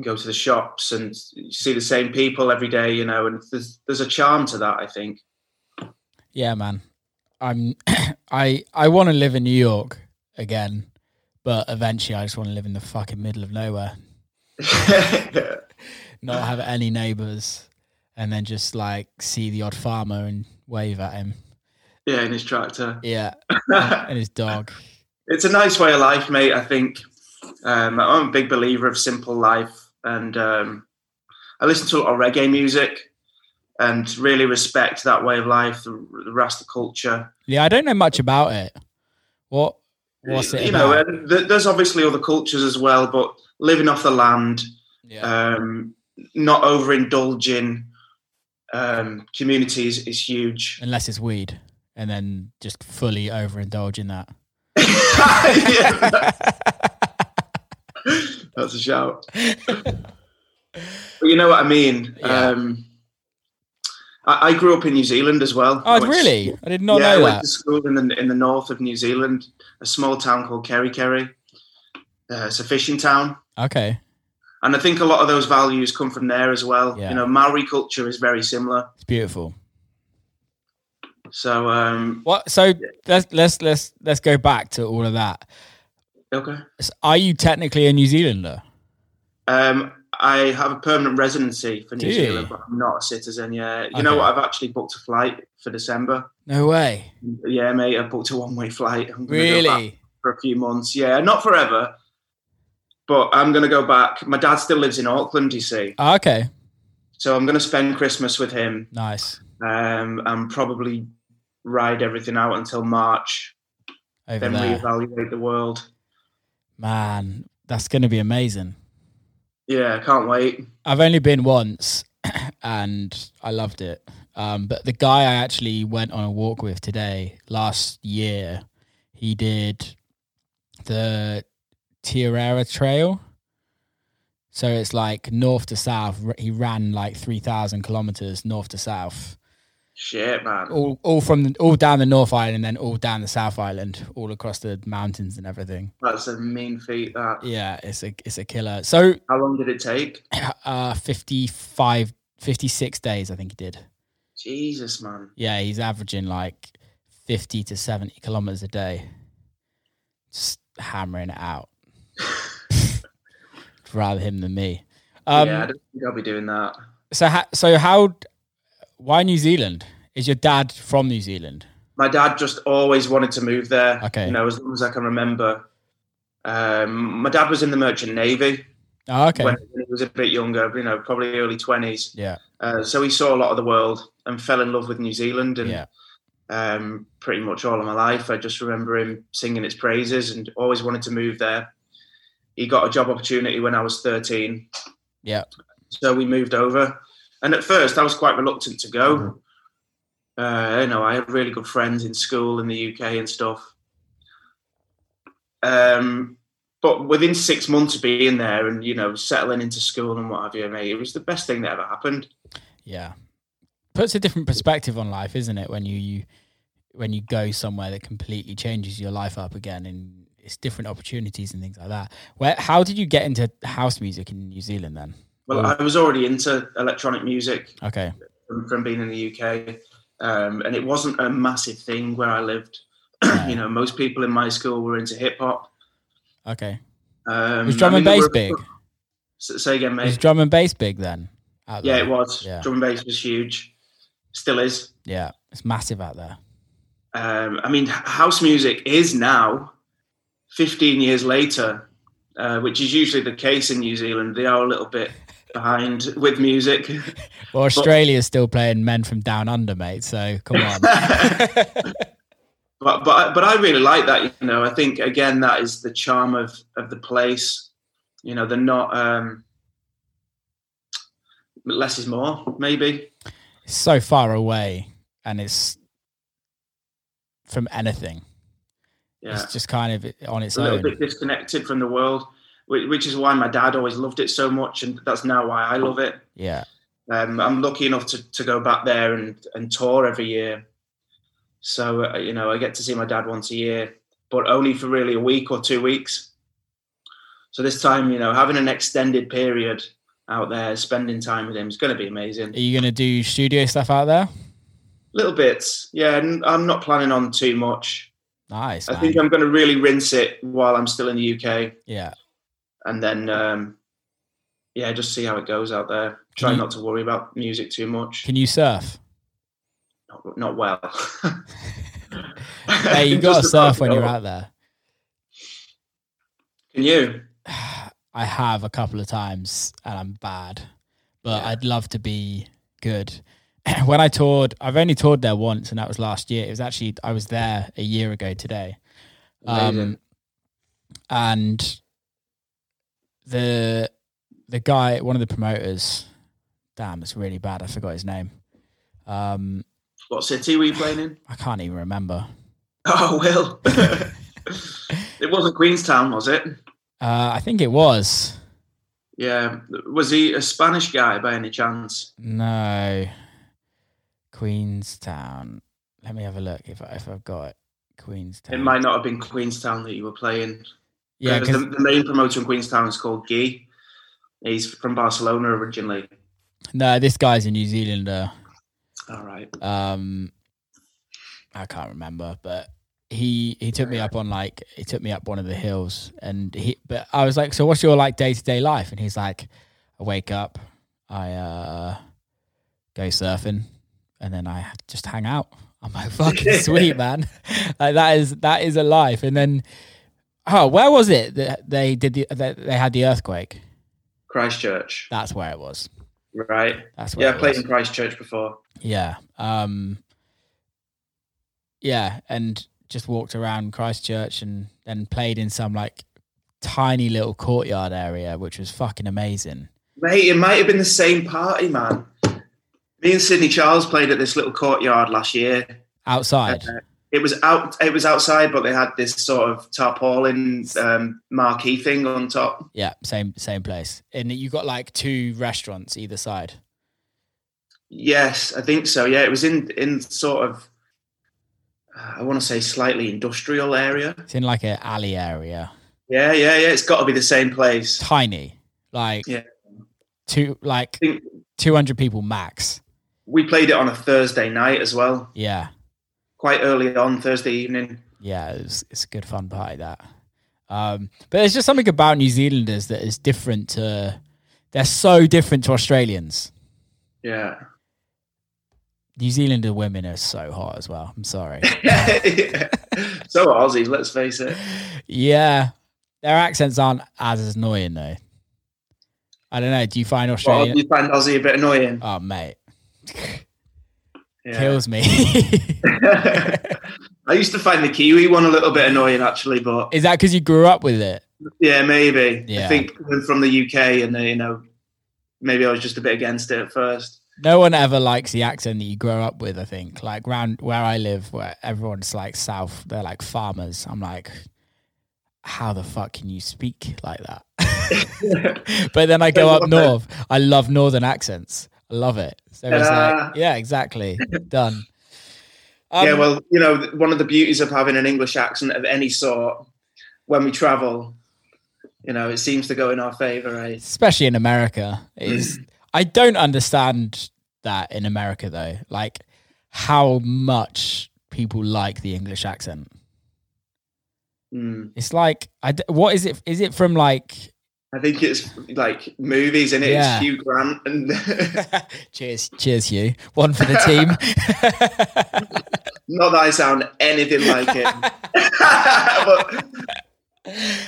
go to the shops and see the same people every day. You know, and there's there's a charm to that. I think. Yeah, man. I'm I I want to live in New York again, but eventually I just want to live in the fucking middle of nowhere. Not have any neighbors and then just like see the odd farmer and wave at him. Yeah, in his tractor. Yeah. and his dog. It's a nice way of life, mate, I think. Um, I'm a big believer of simple life and um, I listen to a lot of reggae music and really respect that way of life, the, the Rasta culture. Yeah, I don't know much about it. What what's it? You about? know, there's obviously other cultures as well, but living off the land, yeah. um, not overindulging um, communities is huge. Unless it's weed, and then just fully overindulge in that. That's a shout. but you know what I mean. Yeah. Um, I, I, grew up in New Zealand as well. Oh, I really? I did not yeah, know that. I went to school in the in the north of New Zealand, a small town called Kerikeri. Uh, it's a fishing town. Okay. And I think a lot of those values come from there as well. Yeah. You know, Maori culture is very similar. It's beautiful. So um what so let's let's let's let's go back to all of that. Okay. Are you technically a New Zealander? Um I have a permanent residency for New Do Zealand, you? but I'm not a citizen yet. You okay. know what? I've actually booked a flight for December. No way. Yeah, mate. I booked a one way flight. I'm really? for a few months. Yeah, not forever, but I'm going to go back. My dad still lives in Auckland, you see. Oh, okay. So I'm going to spend Christmas with him. Nice. Um, and probably ride everything out until March. Over then there. reevaluate the world. Man, that's going to be amazing. Yeah, I can't wait. I've only been once and I loved it. Um, but the guy I actually went on a walk with today last year, he did the Te Araroa Trail. So it's like north to south. He ran like 3,000 kilometers north to south. Shit, man. All, all from the, all down the North Island, then all down the South Island, all across the mountains and everything. That's a mean feat. That. Yeah, it's a it's a killer. So how long did it take? Uh, 55, 56 days, I think he did. Jesus, man. Yeah, he's averaging like fifty to seventy kilometers a day, just hammering it out. rather him than me. Um, yeah, I don't think I'll be doing that. So, ha- so how why New Zealand? Is your dad from New Zealand? My dad just always wanted to move there. Okay. You know, as long as I can remember. Um, my dad was in the Merchant Navy. Oh, okay. When he was a bit younger, you know, probably early twenties. Yeah. Uh, so he saw a lot of the world and fell in love with New Zealand. And yeah. um, pretty much all of my life, I just remember him singing its praises and always wanted to move there. He got a job opportunity when I was thirteen. Yeah. So we moved over. And at first, I was quite reluctant to go. Mm-hmm. Uh, you know, I had really good friends in school in the UK and stuff. Um, but within six months of being there and you know settling into school and what have you, mate, it was the best thing that ever happened. Yeah, puts a different perspective on life, isn't it? When you, you when you go somewhere that completely changes your life up again and it's different opportunities and things like that. Where how did you get into house music in New Zealand then? Well, I was already into electronic music. Okay. From, from being in the UK, um, and it wasn't a massive thing where I lived. you know, most people in my school were into hip hop. Okay. Um, was drum I mean, and bass big? Say again, mate. Was drum and bass big then? yeah, it was. Yeah. Drum and bass was huge. Still is. Yeah, it's massive out there. Um, I mean, house music is now, 15 years later, uh, which is usually the case in New Zealand. They are a little bit behind with music. Well, Australia's but, still playing Men from Down Under, mate. So come on. but but but I really like that. You know, I think again that is the charm of of the place. You know, they're not um, less is more, maybe. It's so far away, and it's from anything. Yeah. It's just kind of on its a little own. bit disconnected from the world, which, is why my dad always loved it so much, and that's now why I love it. Yeah, Um, I'm lucky enough to, to go back there and, and tour every year. So, uh, you know, I get to see my dad once a year, but only for really a week or two weeks. So this time, you know, having an extended period out there, spending time with him is going to be amazing. are you gonna do studio stuff out there? Little bits. Yeah, I'm not planning on too much. Nice. I man. think I'm going to really rinse it while I'm still in the UK. yeah. And then um, yeah, just see how it goes out there. Try you- not to worry about music too much. Can you surf? Not, not well. Hey, you got to surf when you're out there. Can you? I have a couple of times and I'm bad, but Yeah. I'd love to be good. when I toured, I've only toured there once, and that was last year. It was actually I was there a year ago today, um, and the the guy, one of the promoters, damn, it's really bad. I forgot his name. Um, what city were you playing in? I can't even remember. Oh, well, it wasn't Queenstown, was it? Uh, I think it was Yeah. Was he a Spanish guy by any chance? no Queenstown. Let me have a look if I, if I've got it. Queenstown. It might not have been Queenstown that you were playing. Yeah, Because because the, the main promoter in Queenstown is called Guy. He's from Barcelona originally. no, this guy's a New Zealander. All right. Um, I can't remember, but he he took me up on like he took me up one of the hills, and he. But I was like, so what's your like day to day life? And he's like, I wake up, I uh go surfing, and then I just hang out. I'm like, fucking sweet, man. like that is that is a life. And then, oh, where was it that they did the that they had the earthquake? Christchurch. That's where it was. Right. That's where Yeah, I played was. in Christchurch before. Yeah. Um Yeah, and just walked around Christchurch and then played in some like tiny little courtyard area, which was fucking amazing. Mate, it might have been the same party, man. Me and Sydney Charles played at this little courtyard last year. Outside. Uh, it was out. It was outside, but they had this sort of tarpaulin um, marquee thing on top. yeah, same same place. And you got like two restaurants either side. Yes, I think so. Yeah, it was in in sort of. uh, I want to say slightly industrial area. It's in like an alley area. Yeah, yeah, yeah. It's got to be the same place. Tiny. Like Yeah. two like think two hundred people max. we played it on a Thursday night as well, Yeah. Quite early on Thursday evening. yeah, it's it's a good fun party that. Um, but there's just something about New Zealanders that is different to. They're so different to Australians. Yeah. New Zealander women are so hot as well. I'm sorry. so are Aussies, let's face it. yeah, their accents aren't as annoying though. I don't know. Do you find Well, Australian? you find Aussie a bit annoying. oh mate, Yeah. kills me. I used to find the Kiwi one a little bit annoying, actually, but is that because you grew up with it? yeah, maybe. Yeah. I think from the UK, and you know, maybe I was just a bit against it at first. No one ever likes the accent that you grow up with. I think, like round where I live, where everyone's like South, they're like farmers. I'm like, how the fuck can you speak like that? but then I go up north. I love northern accents. Love it. So it's like, yeah, exactly. Done. Um, yeah, well, you know, one of the beauties of having an English accent of any sort when we travel, you know, it seems to go in our favour, right? especially in America, is I don't understand that in America though. Like how much people like the English accent. Mm. It's like, I, what is it? Is it from like? I think it's like movies, and Yeah. it's Hugh Grant and cheers, cheers, Hugh. One for the team. not that I sound anything like him, but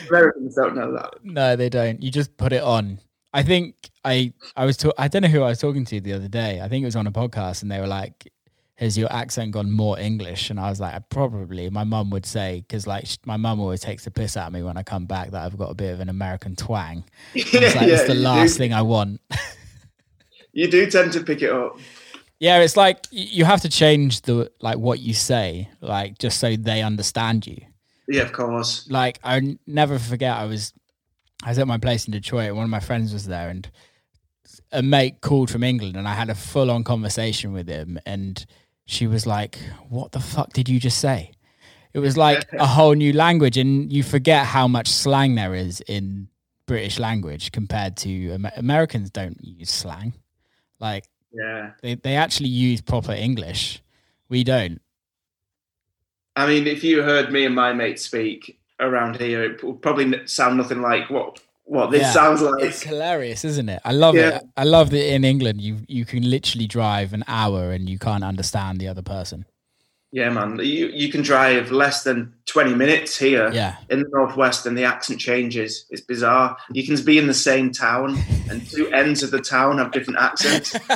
Americans don't know that. no, they don't. You just put it on. I think I I was ta- I don't know who I was talking to the other day. I think it was on a podcast, and they were like, "Has your accent gone more English?" And I was like, "Probably." My mum would say because like sh- my mum always takes the piss out of me when I come back that I've got a bit of an American twang. It's like it's the last do. thing I want. you do tend to pick it up. Yeah, it's like you have to change the like what you say, like just so they understand you. Yeah, of course. Like I n- never forget, I was I was at my place in Detroit. and One of my friends was there, and a mate called from England, and I had a full on conversation with him, and she was like, "What the fuck did you just say?" It was like a whole new language, and you forget how much slang there is in British language compared to Amer- Americans. Don't use slang, like Yeah. they they actually use proper English. We don't. I mean, if you heard me and my mate speak around here, it would probably sound nothing like what what this Yeah. sounds like. It's hilarious, isn't it? I love Yeah. it. I love that in England you you can literally drive an hour and you can't understand the other person. Yeah, man. You you can drive less than twenty minutes here Yeah. in the northwest, and the accent changes. It's bizarre. You can be in the same town, and two ends of the town have different accents.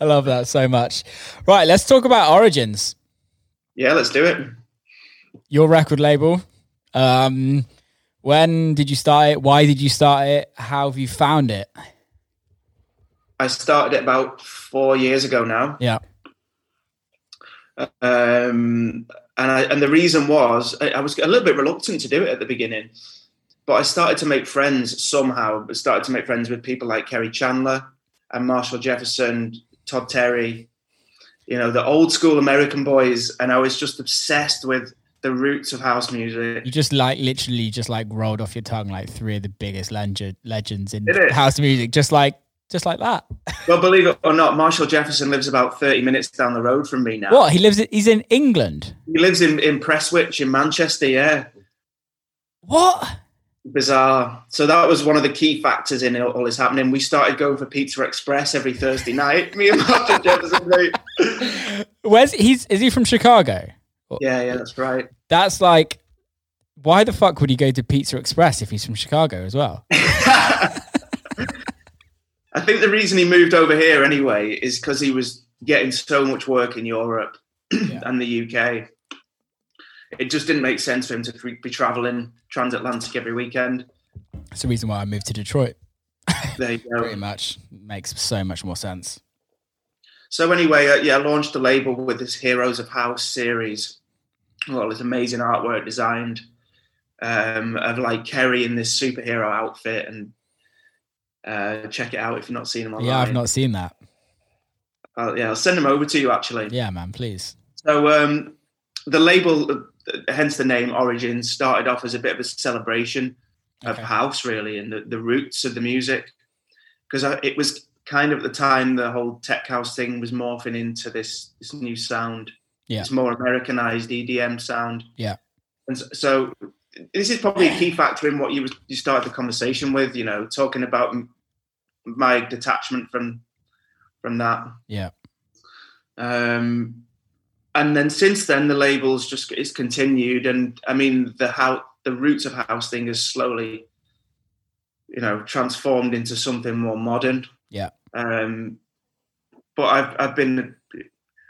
I love that so much. Right, let's talk about Origins, yeah, let's do it. your record label. Um, when did you start it? Why did you start it? How have you found it? I started it about four years ago now. Yeah. um, and I, and the reason was I, I was a little bit reluctant to do it at the beginning, but I started to make friends somehow. I started to make friends with people like Kerri Chandler and Marshall Jefferson, Todd Terry, you know, the old school American boys, and I was just obsessed with the roots of house music. You just like literally just like rolled off your tongue like three of the biggest legend, legends in house music, just like just like that. Well, believe it or not, Marshall Jefferson lives about thirty minutes down the road from me now. What? He lives. He's in England. He lives in in Prestwich in Manchester. Yeah. What? bizarre. So that was one of the key factors in all this happening. We started going for Pizza Express every Thursday night. Me and Martin Jefferson. mate. Where's he's? Is he from Chicago? Yeah, yeah, that's right. That's like, why the fuck would he go to Pizza Express if he's from Chicago as well? I think the reason he moved over here anyway is because he was getting so much work in Europe Yeah. and the UK. It just didn't make sense for him to be traveling transatlantic every weekend. That's the reason why I moved to Detroit. There you go. Pretty much makes so much more sense. So anyway, uh, yeah, I launched the label with this Heroes of House series. Well, this amazing artwork designed um, of like Kerri in this superhero outfit, and uh, check it out if you've not seen them online. Yeah, I've not seen that. I'll, yeah, I'll send them over to you actually. Yeah, man, please. So um, the label, uh, hence the name Origin, started off as a bit of a celebration of house, really, and the, the roots of the music, because it was kind of at the time the whole tech house thing was morphing into this this new sound. Yeah. It's more Americanized EDM sound. Yeah. And so, this is probably a key factor in what you was- you started the conversation with. You know, talking about my detachment from from that. Yeah. Um, and then since then, the labels just it's continued, and I mean the how the roots of house thing is slowly, you know, transformed into something more modern. Yeah. Um, but I've I've been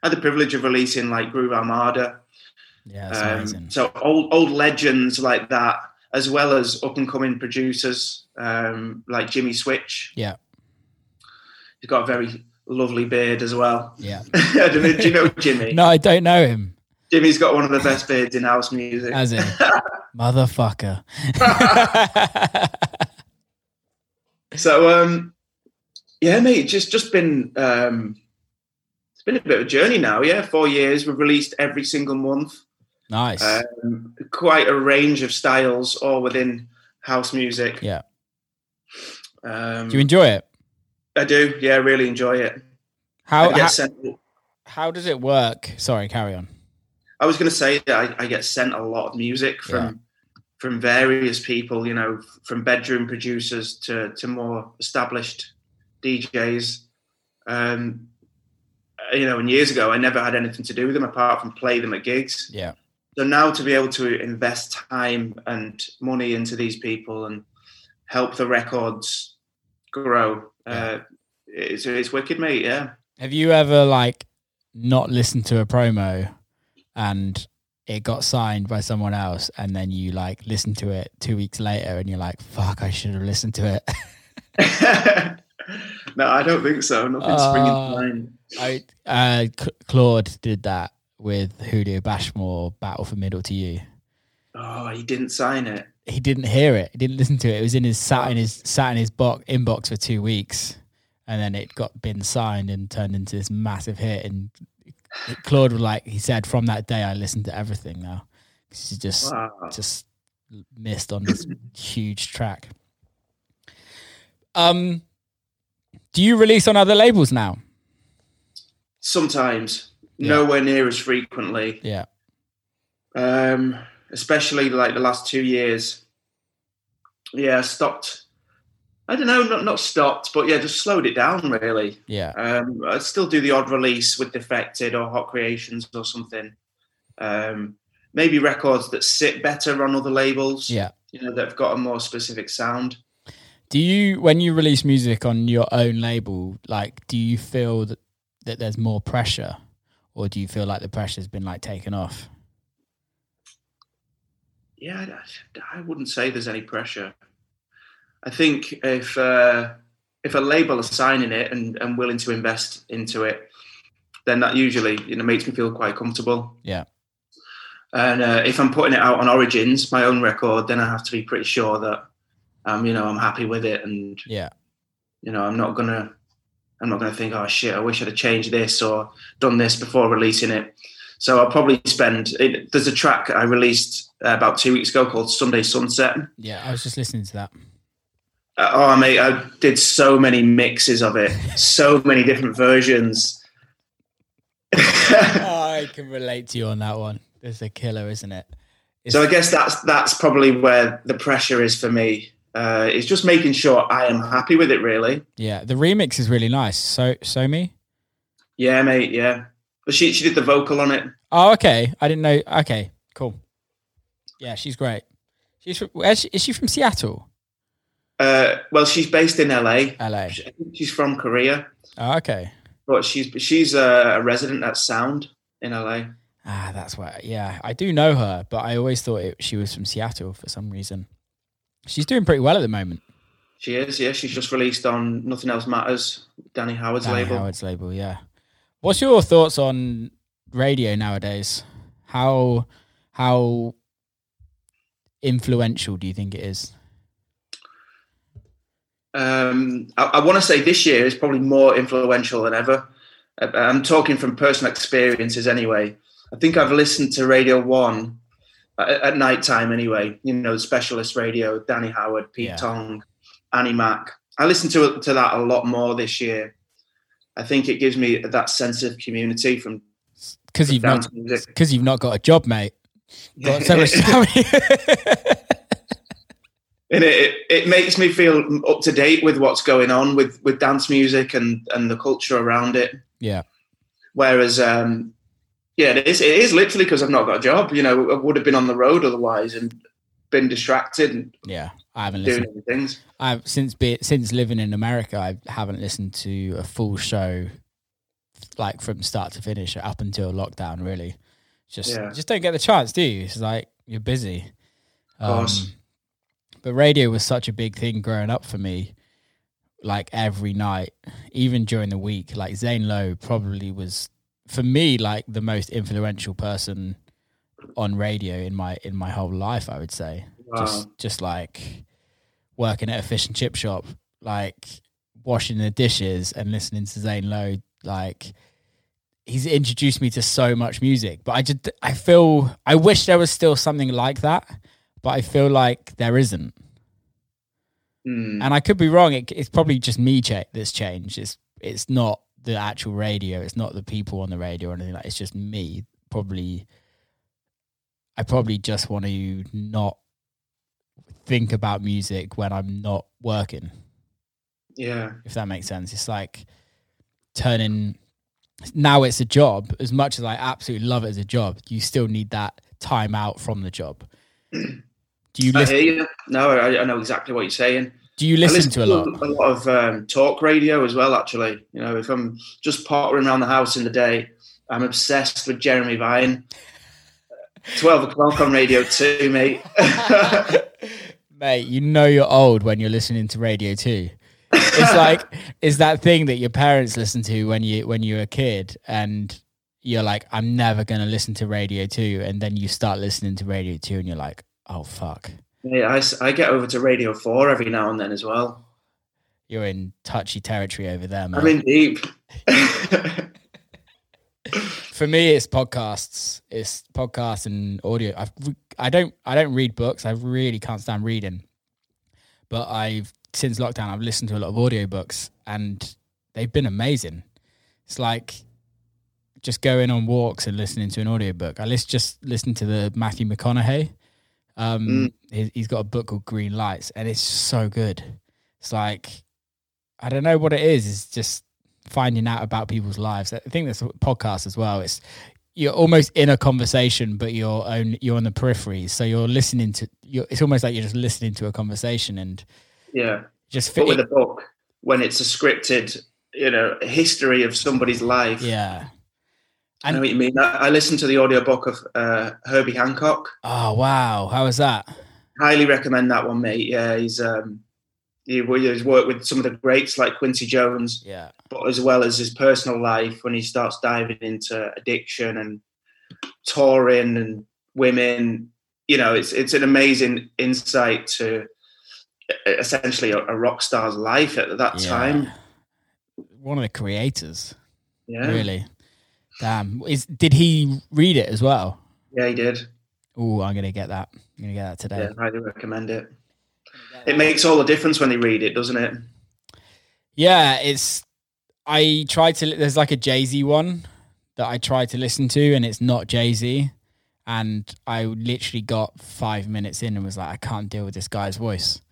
had the privilege of releasing like Groove Armada, Yeah, um, so old old legends like that, as well as up and coming producers um, like Jimmy Switch. Yeah. he's got a very lovely beard as well. Yeah. Do you know Jimmy? No, I don't know him. Jimmy's got one of the best beards in house music. As in, motherfucker. So um, yeah, mate, just just been um, it's been a bit of a journey now. Yeah, four years. We've released every single month. nice. Um, quite a range of styles, all within house music. Yeah. Um, Do you enjoy it? I do. Yeah, I really enjoy it. How how, sent, how does it work? Sorry, carry on. I was going to say that I, I get sent a lot of music from Yeah. from various people. You know, from bedroom producers to to more established DJs. Um, you know, and years ago, I never had anything to do with them apart from play them at gigs. Yeah. So now to be able to invest time and money into these people and help the records grow, uh, it's, it's wicked, mate. Yeah. Have you ever like not listened to a promo and it got signed by someone else and then you like listen to it two weeks later and you're like, fuck, I should have listened to it. no, I don't think so. Nothing springing to Uh, mind. I uh, C- Claude did that with Julio Bashmore, Battle for Middle to You. Oh, he didn't sign it. He didn't hear it. He didn't listen to it. It was in his sat in his sat in his box inbox for two weeks, and then it got been signed and turned into this massive hit. And Claude was like he said, from that day, I listened to everything now. He just Wow. just missed on this huge track. Um, do you release on other labels now? Sometimes, Yeah. nowhere near as frequently. Yeah, Um, especially like the last two years. Yeah, I stopped. I don't know, not not stopped, but yeah, just slowed it down really. yeah, Um, I still do the odd release with Defected or Hot Creations or something. Um, maybe records that sit better on other labels. yeah. You know, that've got a more specific sound. Do you, when you release music on your own label, like, do you feel that, that there's more pressure, or do you feel like the pressure's been like taken off? Yeah, I, I wouldn't say there's any pressure. I think if uh, if a label is signing it and, and willing to invest into it, then that usually you know makes me feel quite comfortable. Yeah. And uh, if I'm putting it out on Origins, my own record, then I have to be pretty sure that um, you know I'm happy with it, and Yeah, you know I'm not gonna I'm not gonna think, oh shit, I wish I'd have changed this or done this before releasing it. So I'll probably spend. It, there's a track I released uh, about two weeks ago called Sunday Sunset. yeah. I was just listening to that. Uh, oh mate, I did so many mixes of it, so many different versions. I can relate to you on that one. It's a killer, isn't it? It's, so I guess that's that's probably where the pressure is for me. Uh, it's just making sure I am happy with it. Really, yeah, the remix is really nice. So, so me. yeah, mate, yeah. But she she did the vocal on it. Oh, okay. I didn't know. Okay, cool. Yeah, she's great. She's from, where's she, is she from Seattle? Uh, well, she's based in LA. LA. She's from Korea, Oh, okay. but she's she's a, a resident at Sound in LA. Ah, that's why. Yeah, I do know her, but I always thought it, she was from Seattle for some reason. She's doing pretty well at the moment. She is, yeah. She's just released on Nothing Else Matters, Danny Howard's Danny label. Howard's label, yeah. What's your thoughts on radio nowadays? How how influential do you think it is? Um, I, I want to say this year is probably more influential than ever. I, I'm talking from personal experiences anyway. I think I've listened to Radio One at, at night time anyway. You know, the specialist radio, Danny Howard, Pete Yeah. Tong, Annie Mac. I listen to to that a lot more this year. I think it gives me that sense of community from Because you've not because you've not got a job, mate. Got so much time. and it, it, it makes me feel up to date with what's going on with, with dance music and, and the culture around it. yeah, Whereas, um, yeah, it is, it is literally because I've not got a job. You know, I would have been on the road otherwise and been distracted and yeah. I haven't doing listened. things. I've since be since living in America, I haven't listened to a full show like from start to finish up until lockdown. Really, just Yeah. just don't get the chance, do you? It's like you're busy. Um, Of course. but radio was such a big thing growing up for me. Like every night, even during the week, like Zane Lowe probably was for me like the most influential person on radio in my in my whole life. I would say Wow. just just like working at a fish and chip shop, like washing the dishes and listening to Zane Lowe, like he's introduced me to so much music. But I just I feel I wish there was still something like that, but I feel like there isn't. Hmm. And I could be wrong. It, it's probably just me that's changed. It's it's not the actual radio. It's not the people on the radio or anything like. It's just me. Probably. I probably just want to not think about music when I'm not working. yeah. If that makes sense. It's like turning. Now it's a job. As much as I absolutely love it as a job, you still need that time out from the job. Do you I hear you. No, I, I know exactly what you're saying. Do you I listen to a lot? a lot of um, talk radio as well. Actually, you know, if I'm just pottering around the house in the day, I'm obsessed with Jeremy Vine. Twelve o'clock on Radio Two, mate. Mate, you know you're old when you're listening to radio Two. it's like it's that thing that your parents listen to when you when you're a kid and you're like i'm never going to listen to radio 2 and then you start listening to radio 2 and you're like oh fuck I, I get over to Radio 4 every now and then as well. you're in touchy territory over there man I'm in deep. for me it's podcasts. It's podcasts and audio. I've, i don't i don't read books. I really can't stand reading. But i've since lockdown i've listened to a lot of audiobooks and they've been amazing. It's like just going on walks and listening to an audiobook. I list, just listened to the matthew mcconaughey um Mm. he, he's got a book called green lights and it's so good it's like i don't know what it is it's just finding out about people's lives. I think that's a podcast as well. It's you're almost in a conversation, but you're on you're on the periphery. So you're listening to. You're, it's almost like you're just listening to a conversation and yeah. just But fit. with a book, when it's a scripted, you know, history of somebody's life. yeah. I know what you mean. I, I listened to the audiobook of uh, Herbie Hancock. Oh wow! How was that? Highly recommend that one, mate. Yeah, he's um, he, he's worked with some of the greats like Quincy Jones, Yeah. but as well as his personal life when he starts diving into addiction and touring and women. You know, it's it's an amazing insight to essentially a, a rock star's life at that Yeah. time. One of the creators, Yeah, really. Damn. Is did he read it as well? yeah, he did. Oh, I'm gonna get that. I'm gonna get that today. Yeah, highly recommend it. It makes all the difference when they read it, doesn't it? Yeah, it's. I tried to. There's like a Jay Z one that I tried to listen to, and it's not Jay Z. And I literally got five minutes in and was like, I can't deal with this guy's voice.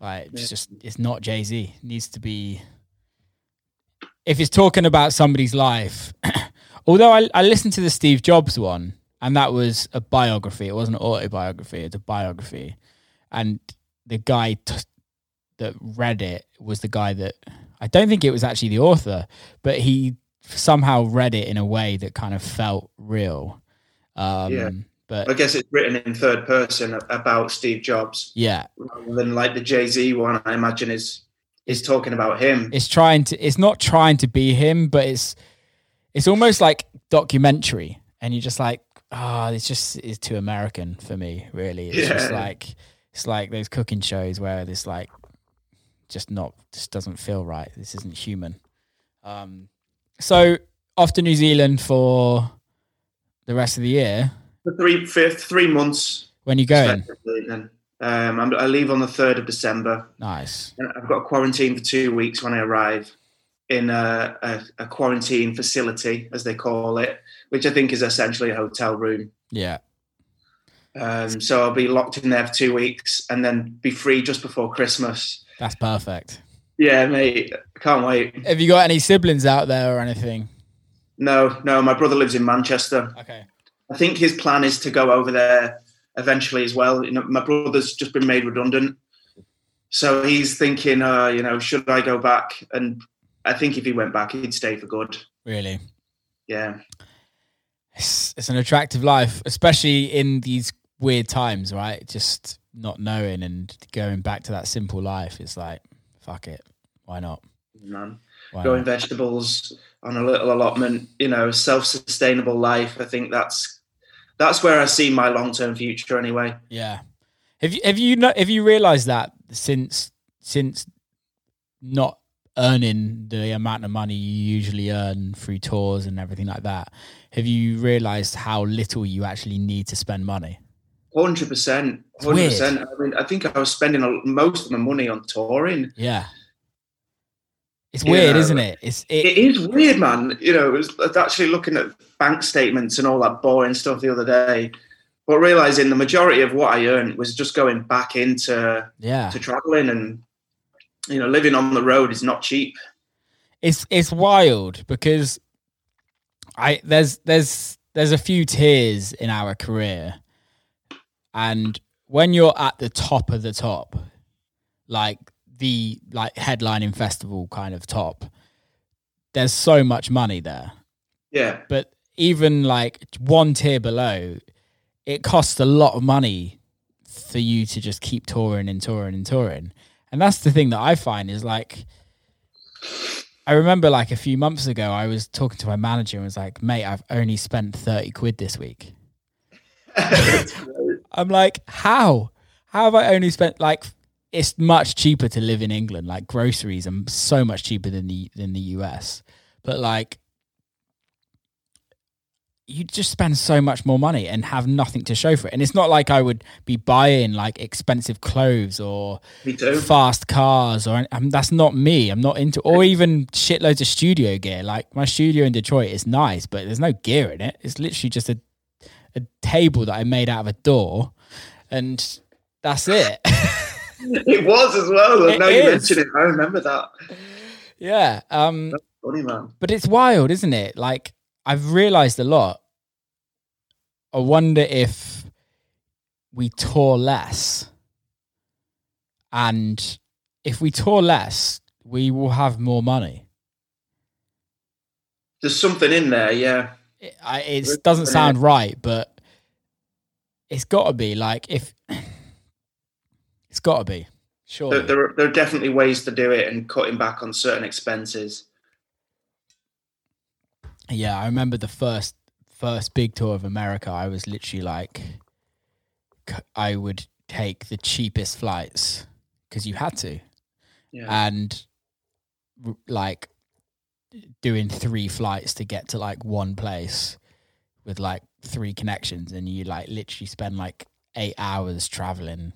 Like, it's Yeah. just, it's not Jay Z. Needs to be. If it's talking about somebody's life, although I, I listened to the Steve Jobs one, and that was a biography. It wasn't an autobiography. It's a biography, and the guy t- that read it was the guy that I don't think it was actually the author, but he somehow read it in a way that kind of felt real. Um, Yeah. But I guess it's written in third person about Steve Jobs yeah, rather than like the Jay Z one. I imagine is is talking about him. it's trying to. It's not trying to be him, but it's it's almost like documentary, and you're just like, ah, it's just is too American for me. Really, it's just like it's like those cooking shows where this like just not just doesn't feel right. This isn't human. Um, so off to New Zealand for the rest of the year. For three fifth three months. When you going? um, I leave on the third of December. Nice. And I've got a quarantine for two weeks when I arrive in a, a, a quarantine facility, as they call it, which I think is essentially a hotel room. Yeah. Um, so I'll be locked in there for two weeks and then be free just before Christmas. That's perfect. Yeah, mate, can't wait. Have you got any siblings out there or anything? No, no, my brother lives in Manchester. Okay. I think his plan is to go over there eventually as well. You know, my brother's just been made redundant, so he's thinking, uh, you know, should I go back? And I think if he went back, he'd stay for good. Really? Yeah, It's, it's an attractive life, especially in these weird times, right? Just not knowing and going back to that simple life. It's like, fuck it. Why not? man. Why Growing not? vegetables on a little allotment, you know, self-sustainable life. I think that's that's where I see my long-term future anyway. Yeah. Have you have you not have you realized that since since not earning the amount of money you usually earn through tours and everything like that, have you realized how little you actually need to spend money? Hundred percent, hundred percent. I mean, I think I was spending most of my money on touring. Yeah. It's weird, isn't it? It's it, It is weird, man. You know, I was actually looking at bank statements and all that boring stuff the other day, but realizing the majority of what I earned was just going back into yeah. to traveling and you know living on the road is not cheap. it's it's wild because I there's there's there's a few tiers in our career, and when you're at the top of the top, like the like headlining festival kind of top, there's so much money there. Yeah, But even like one tier below, it costs a lot of money for you to just keep touring and touring and touring. And that's the thing that I find is like I remember like a few months ago, I was talking to my manager and was like, "Mate, I've only spent thirty quid this week." I'm like, "How? How have I only spent like?" It's much cheaper to live in England. Like groceries are so much cheaper than the than the US, but like you just spend so much more money and have nothing to show for it. And it's not like I would be buying like expensive clothes or fast cars or um, that's not me. I'm not into or even shitloads of studio gear. Like my studio in Detroit is nice, but there's no gear in it. It's literally just a a table that I made out of a door, and that's it. it was as well. It now is. you mention it, I remember that. Yeah. Um, that's funny man. But it's wild, isn't it? Like I've realized a lot. I wonder if we tour less. And if we tour less, we will have more money. There's something in there, yeah. It, I, it doesn't sound right, but it's got to be like if it's got to be. Sure, there, there, there are definitely ways to do it and cutting back on certain expenses yeah, I remember the first first big tour of America. I was literally like, I would take the cheapest flights because you had to, yeah. and like doing three flights to get to like one place with like three connections, and you like literally spend like eight hours traveling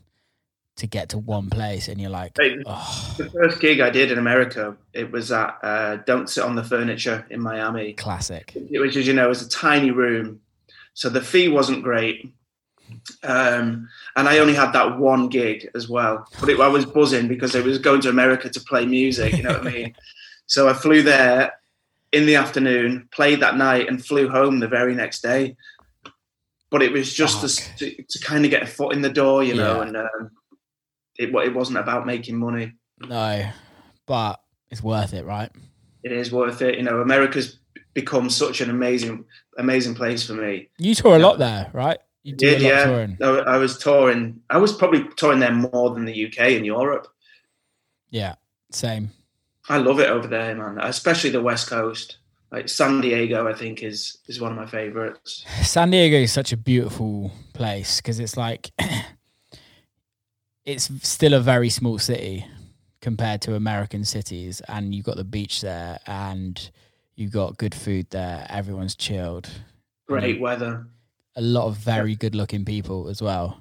to get to one place and you're like oh. the first gig i did in america it was at uh, don't sit on the furniture in miami. Classic. Which as you know is a tiny room. So the fee wasn't great. Um, and i only had that one gig as well. But it, i was buzzing because i was going to america to play music you know what i mean? So i flew there in the afternoon played that night and flew home the very next day. But it was just to, to, to, kind of get a foot in the door, you know, yeah. and um, it it wasn't about making money. No, but it's worth it, right? It is worth it. You know, America's become such an amazing, amazing place for me. You tour a lot there, right? You did, yeah. Touring. I was touring. I was probably touring there more than the UK and Europe. Yeah, same. I love it over there, man. Especially the West Coast. Like San Diego, I think is is one of my favorites. San Diego is such a beautiful place because it's like it's still a very small city compared to American cities, and you've got the beach there, and you've got good food there. Everyone's chilled. Great weather. A lot of very good looking people as well,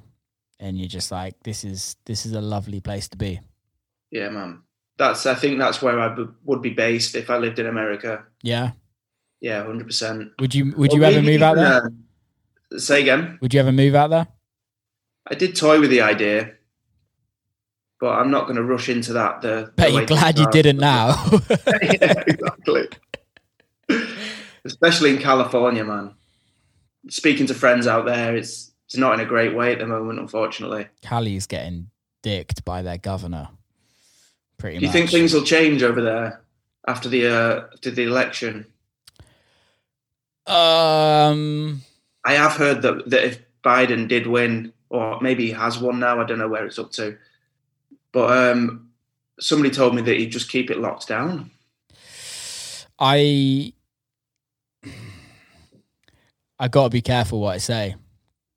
and you're just like, this is this is a lovely place to be. Yeah, man. That's I think that's where I would be based if I lived in America. Yeah. Yeah, hundred percent. Would you Would you ever move out there? Uh, say again. Would you ever move out there? I did toy with the idea but I'm not going to rush into that. The, bet you're glad you didn't now. yeah, exactly. Especially in California, man. Speaking to friends out there, it's it's not in a great way at the moment, unfortunately. Cali's getting dicked by their governor. Pretty. Much. Do you much. think things will change over there after the uh, after the election? Um, I have heard that that if Biden did win, or maybe he has won now, I don't know where it's up to but um, somebody told me that he'd just keep it locked down. I I got to be careful what I say.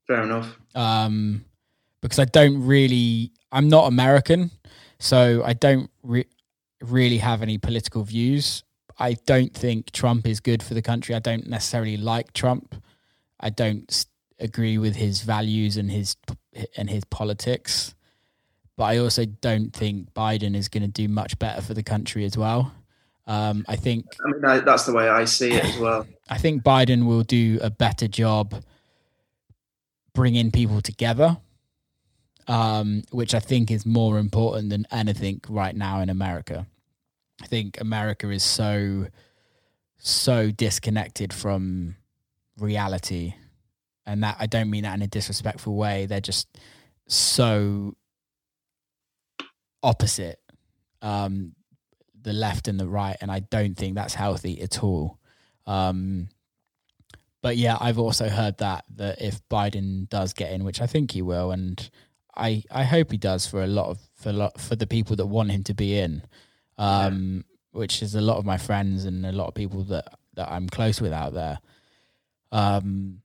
Fair enough. Um, because I don't really, I'm not American, so I don't re- really have any political views. I don't think Trump is good for the country. I don't necessarily like Trump. I don't agree with his values and his and his politics but I also don't think Biden is going to do much better for the country as well. Um, I think. I mean, that's the way I see it as well. I think Biden will do a better job bringing people together, um, which I think is more important than anything right now in America. I think America is so, so disconnected from reality. And that I don't mean that in a disrespectful way. They're just so opposite um, the left and the right, and I don't think that's healthy at all. Um, but yeah, I've also heard that that if Biden does get in, which I think he will, and I I hope he does for a lot of for lot for the people that want him to be in. Um, which is a lot of my friends and a lot of people that that I'm close with out there. Um,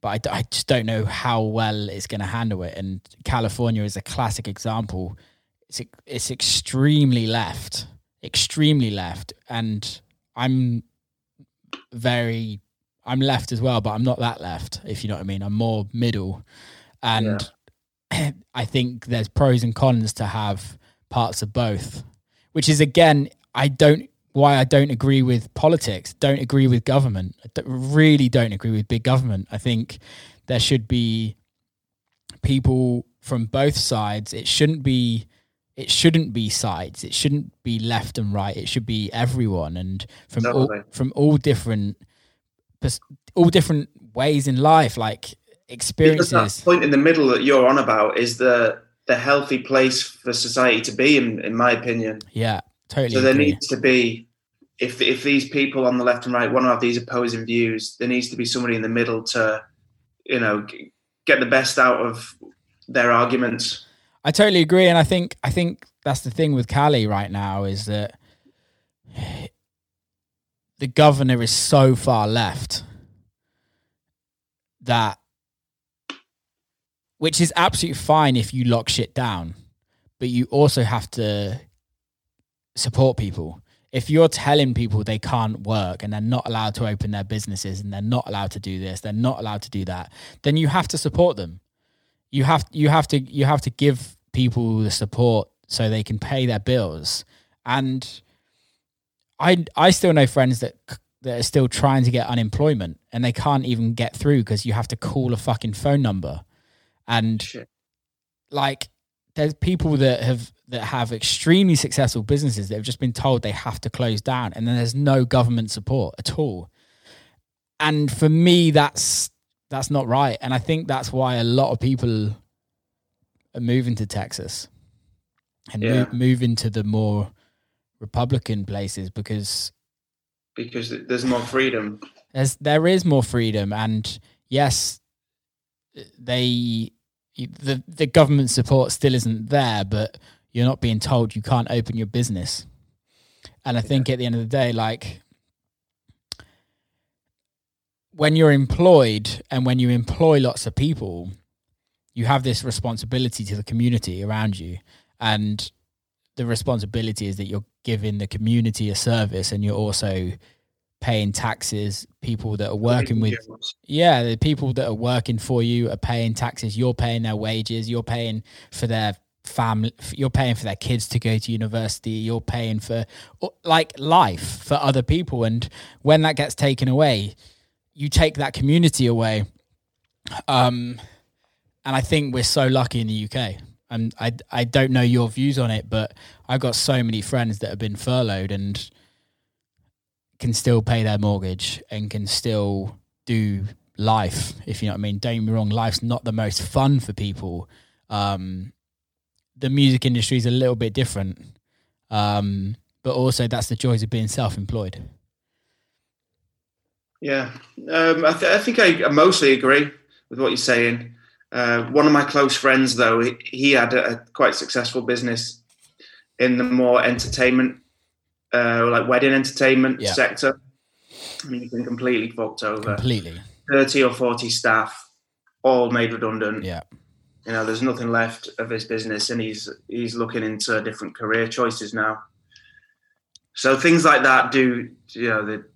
but I, I just don't know how well it's going to handle it. And California is a classic example. It's it's extremely left, extremely left, and I'm very I'm left as well, but I'm not that left. If you know what I mean, I'm more middle, and yeah. I think there's pros and cons to have parts of both. Which is again, I don't why I don't agree with politics, don't agree with government. I really don't agree with big government. I think there should be people from both sides. It shouldn't be it shouldn't be sides. It shouldn't be left and right. It should be everyone and from all, from all different all different ways in life, like experiences. Because that point in the middle that you're on about is the the healthy place for society to be, in, in my opinion. Yeah, totally. So there agree. needs to be, if if these people on the left and right want to have these opposing views, there needs to be somebody in the middle to, you know, get the best out of their arguments. I totally agree, and I think I think that's the thing with Cali right now is that the governor is so far left that which is absolutely fine if you lock shit down, but you also have to support people. If you're telling people they can't work and they're not allowed to open their businesses and they're not allowed to do this, they're not allowed to do that, then you have to support them. You have you have to you have to give people the support so they can pay their bills. And I I still know friends that that are still trying to get unemployment and they can't even get through because you have to call a fucking phone number and Shit. like there's people that have that have extremely successful businesses that have just been told they have to close down and then there's no government support at all and for me that's that's not right and i think that's why a lot of people are moving to texas and yeah. move, moving to the more republican places because because there's more freedom there's there is more freedom and yes they the the government support still isn't there, but you're not being told you can't open your business. And I think yeah. at the end of the day, like when you're employed and when you employ lots of people, you have this responsibility to the community around you. And the responsibility is that you're giving the community a service and you're also paying taxes, people that are working with yeah, the people that are working for you are paying taxes, you're paying their wages, you're paying for their family you're paying for their kids to go to university, you're paying for like life for other people. And when that gets taken away, you take that community away. Um and I think we're so lucky in the UK. And I I don't know your views on it, but I've got so many friends that have been furloughed and can still pay their mortgage and can still do life, if you know what I mean. Don't get me wrong, life's not the most fun for people. Um, the music industry is a little bit different. Um, but also that's the joys of being self-employed. Yeah, um, I, th- I, think I mostly agree with what you're saying. Uh, one of my close friends, though, he, he had a, a, quite successful business in the more entertainment uh, like wedding entertainment yeah. sector. I mean, he's been completely fucked over. Completely. 30 or 40 staff, all made redundant. Yeah. You know, there's nothing left of his business, and he's he's looking into different career choices now. So things like that do, you know, they're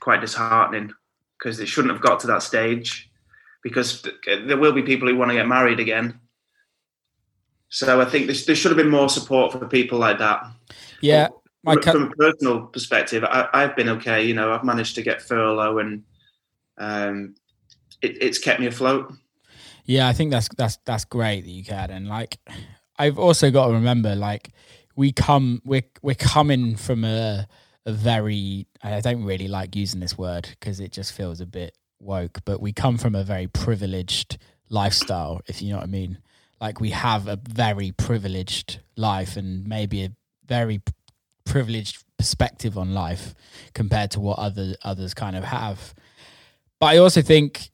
quite disheartening because it shouldn't have got to that stage. Because there will be people who want to get married again. So I think there, there should have been more support for people like that. Yeah, my from, from a personal perspective, I, have been okay. You know, I've managed to get furlough, and um, it, it's kept me afloat. Yeah, I think that's that's that's great that you can. And like, I've also got to remember, like, we come we're we're coming from a a very I don't really like using this word because it just feels a bit woke, but we come from a very privileged lifestyle, if you know what I mean. Like we have a very privileged life and maybe a very privileged perspective on life compared to what other others kind of have. But I also think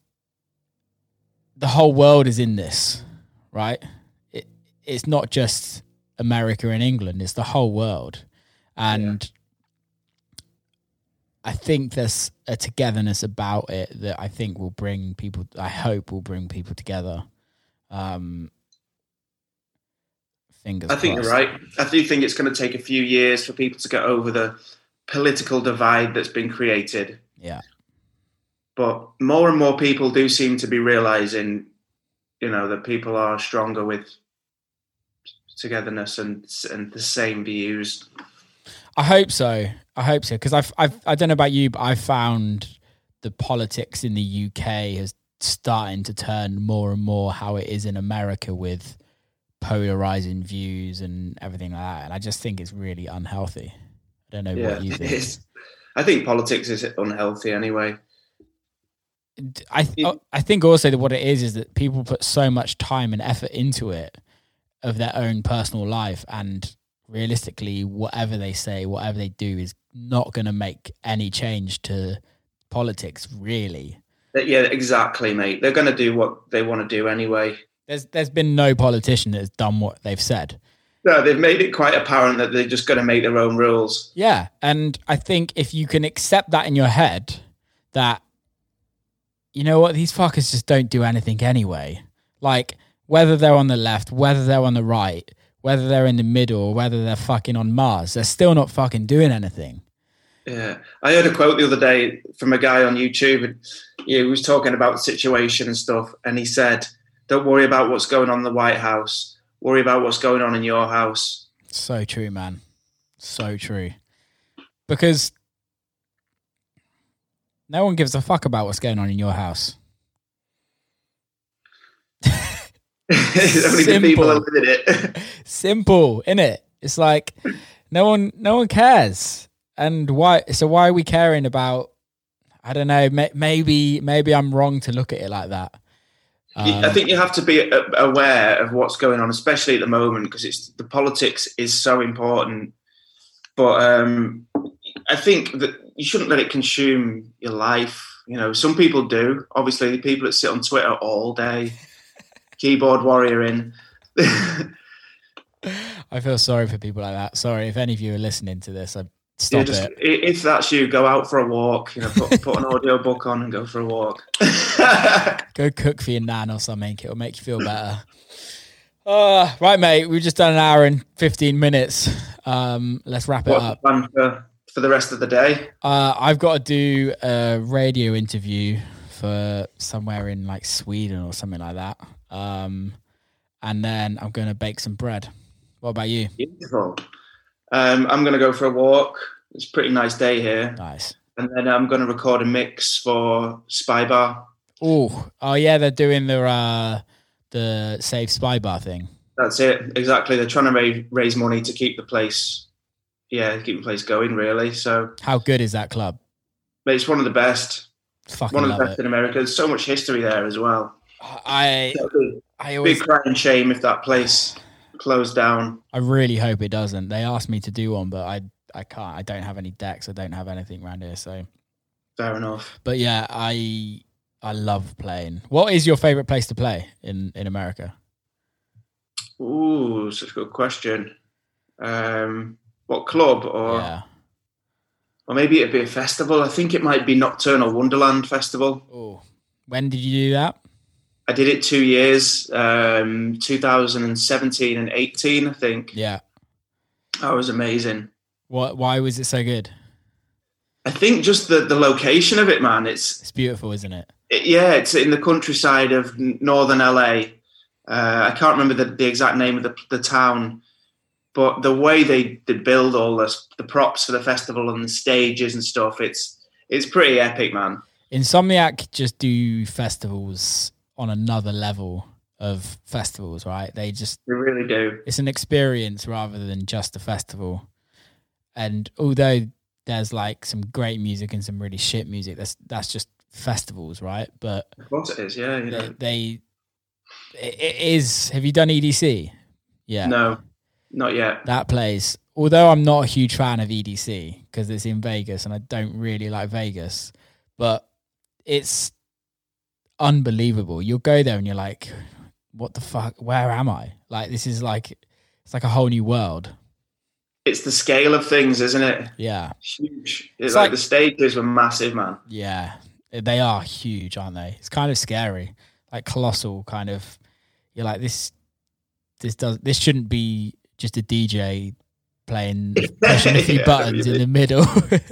the whole world is in this, right? It, it's not just America and England; it's the whole world, and I think there's a togetherness about it that I think will bring people. I hope will bring people together. Um, fingers. I think crossed. you're right. I do think it's going to take a few years for people to get over the political divide that's been created. Yeah, But more and more people do seem to be realizing, you know, that people are stronger with togetherness and and the same views. I hope so. I hope so because I've, I've I don't know about you, but I found the politics in the UK is starting to turn more and more how it is in America with polarizing views and everything like that. And I just think it's really unhealthy. I don't know Yeah, what you think. is. I think politics is unhealthy anyway. I th- I think also that what it is is that people put so much time and effort into it of their own personal life, and realistically, whatever they say, whatever they do, is not going to make any change to politics. Really, Yeah, exactly, mate. They're going to do what they want to do anyway. there's there's been no politician that's done what they've said. No, they've made it quite apparent that they're just going to make their own rules. Yeah, and I think if you can accept that in your head, that you know what these fuckers just don't do anything anyway. Like whether they're on the left, whether they're on the right, whether they're in the middle, or whether they're fucking on Mars, they're still not fucking doing anything. Yeah, I heard a quote the other day from a guy on YouTube, and he was talking about the situation and stuff, and he said, "Don't worry about what's going on in the White House. Worry about what's going on in your house." So true, man. So true. Because no one gives a fuck about what's going on in your house. Only the people Simple. are living it. simple, innit? It's like no one no one cares. And why so why are we caring about I don't know, may, maybe maybe I'm wrong to look at it like that. I Um, think you have to be aware of what's going on, especially at the moment, because it's the politics is so important. But um, I think that you shouldn't let it consume your life. You know, some people do. Obviously, the people that sit on Twitter all day, keyboard warrior in. I feel sorry for people like that. Sorry if any of you are listening to this. I Yeah, stop just, it. if that's you, go out for a walk. You know, put, put an audio book on and go for a walk. Go cook for your nan or something. It'll make you feel better. Uh, right, mate. We've just done an hour and 15 minutes. Um, let's wrap it What's up. plan for, for the rest of the day? Uh, I've got to do a radio interview for somewhere in like Sweden or something like that. Um, and then I'm going to bake some bread. What about you? Beautiful. Um, I'm going to go for a walk. It's a pretty nice day here. Nice. And then I'm going to record a mix for Spybar. Oh, oh yeah, they're doing the uh, the Save Spybar thing. That's it. Exactly. They're trying to raise, raise money to keep the place, yeah, keep the place going, really. So How good is that club? but it's one of the best, Fucking one of the best it. in America. There's so much history there as well. I I Big always crying shame if that place closed down. I really hope it doesn't. They asked me to do one, but I I can't. I don't have any decks. I don't have anything around here. So, Fair enough. but yeah, I I love playing. What is your favorite place to play in in America? Ooh, such a good question. Um, what club or yeah. or maybe it'd be a festival. I think it might be Nocturnal Wonderland Festival. Oh, when did you do that? I did it two years, um, 2017 and 18, I think. Yeah. That was amazing. What? Why was it so good? I think just the, the location of it, man. It's It's beautiful, isn't it? it, yeah, it's in the countryside of northern LA. Uh, I can't remember the, the exact name of the, the town, but the way they, they build all this, the props for the festival and the stages and stuff, it's it's pretty epic, man. Insomniac just do festivals on another level of festivals, right? They just They really do. it's an experience rather than just a festival. And although there's like some great music and some really shit music, that's that's just festivals, right? But Of course it is. Yeah, you know. they, they it, it is. Have you done EDC? Yeah, No, not yet. that place. Although I'm not a huge fan of EDC because it's in Vegas and I don't really like Vegas, but it's unbelievable. You'll go there and you're like, what the fuck? Where am I? Like, this is like, it's like a whole new world. it's the scale of things, isn't it? Yeah, Huge. It's, like, like- the stages were massive, man. yeah. They are huge, aren't they? It's kind of scary, like colossal. Kind of. You're like this. This does. This shouldn't be just a DJ playing pushing a few Yeah, buttons in the middle.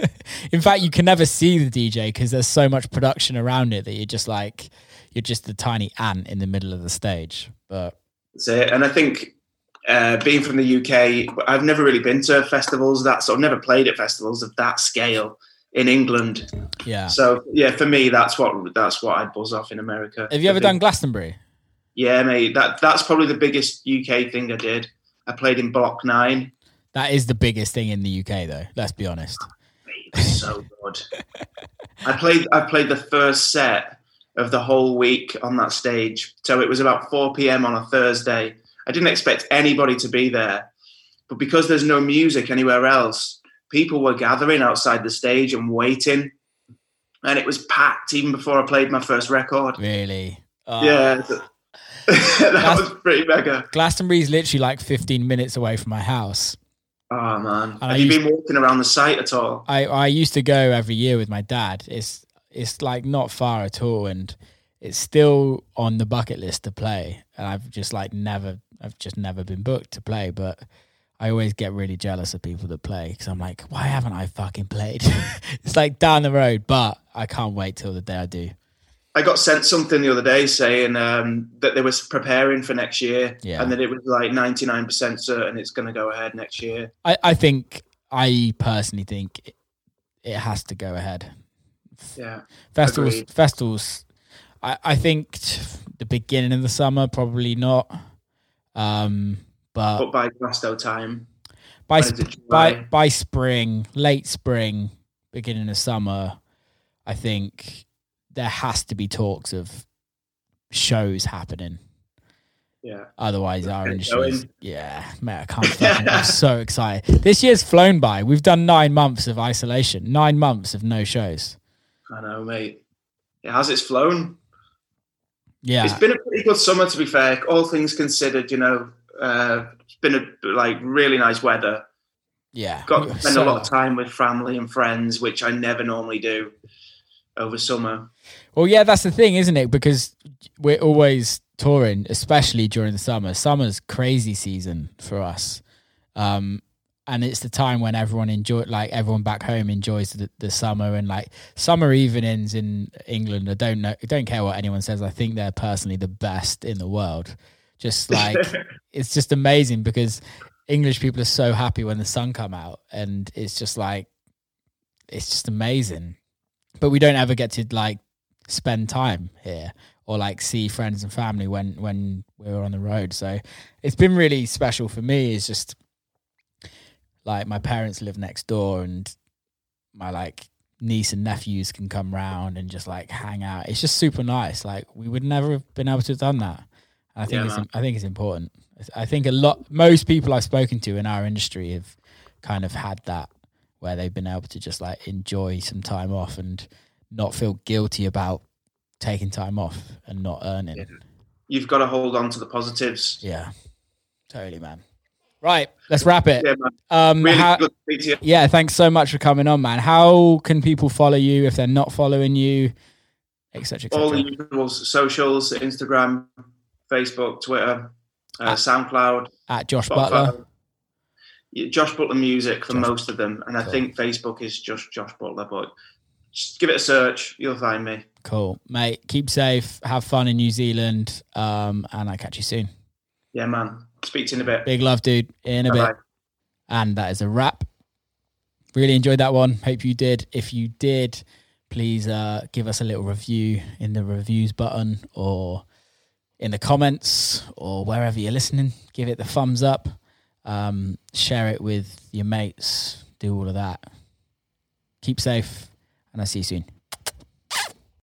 in fact, you can never see the DJ because there's so much production around it that you're just like you're just the tiny ant in the middle of the stage. But That's it. And I think uh, being from the UK, I've never really been to festivals that sort. I've never played at festivals of that scale in England. yeah, So yeah, for me, that's what that's what I buzz off in America. have you ever done Glastonbury? Yeah, mate. That that's probably the biggest UK thing I did. I played in Block Nine. That is the biggest thing in the UK, though. Let's be honest. So good. I played I played the first set of the whole week on that stage. So it was about 4 p.m. on a Thursday. I didn't expect anybody to be there. But because there's no music anywhere else, people were gathering outside the stage and waiting. And it was packed even before I played my first record. Really? Uh, Yeah. that was pretty mega. Glastonbury's literally like 15 minutes away from my house. Oh man. I Have you used- been walking around the site at all? I, I used to go every year with my dad. It's it's like not far at all, and it's still on the bucket list to play. And I've just like never, I've just never been booked to play. But I always get really jealous of people that play because I'm like, why haven't I fucking played? it's like down the road, but I can't wait till the day I do. I got sent something the other day saying um, that they were preparing for next year, Yeah. and that it was like ninety nine percent certain it's going to go ahead next year. I, I think I personally think it, it has to go ahead. Yeah, Festivals, Agreed. festivals. I, I think t- the beginning of the summer probably not. Um, but but by Glasto time, by sp- by by spring, late spring, beginning of summer, I think there has to be talks of shows happening. yeah, Otherwise, our industry, is, yeah, mate, I can't. Fucking, I'm so excited. This year's flown by. We've done nine months of isolation, nine months of no shows. I know, mate. It has its flown. Yeah, It's been a pretty good summer, to be fair. All things considered, you know, uh, it's been a like really nice weather. yeah. Got to spend So- a lot of time with family and friends, which I never normally do over summer. Well, yeah, that's the thing, isn't it? Because we're always touring, especially during the summer. Summer's crazy season for us, um, and it's the time when everyone enjoy, like everyone back home enjoys the, the summer and like summer evenings in England. I don't know, I don't care what anyone says. I think they're personally the best in the world. Just like it's just amazing because English people are so happy when the sun come out, and it's just like it's just amazing. But we don't ever get to like spend time here or like see friends and family when when we're on the road. So it's been really special for me. It's just like my parents live next door, and my like niece and nephews can come round and just like hang out. It's just super nice. Like we would never have been able to have done that. I think Yeah, it's. I think it's important. I think a lot most people I've spoken to in our industry have kind of had that where they've been able to just like enjoy some time off and not feel guilty about taking time off and not earning. Yeah. You've got to hold on to the positives. Yeah, totally, man. Right, let's wrap it. Yeah, man. Um, Really how- good to speak you. yeah, thanks so much for coming on, man. How can people follow you if they're not following you, etc. All the usual socials: Instagram, Facebook, Twitter, uh, Ah. SoundCloud, At Josh Spotify. Butler. Josh Butler Music for Josh- most of them, and I think Facebook is just Josh Butler. But just give it a search, you'll find me. Cool, mate. Keep safe. Have fun in New Zealand. Um, and I catch you soon. Yeah, man. Speak to you in a bit. Big love, dude. In a Bye-bye. bit. And that is a wrap. Really enjoyed that one. Hope you did. If you did, please uh, give us a little review in the reviews button or in the comments or wherever you're listening. Give it the thumbs up. Um, share it with your mates. Do all of that. Keep safe, and I'll see you soon.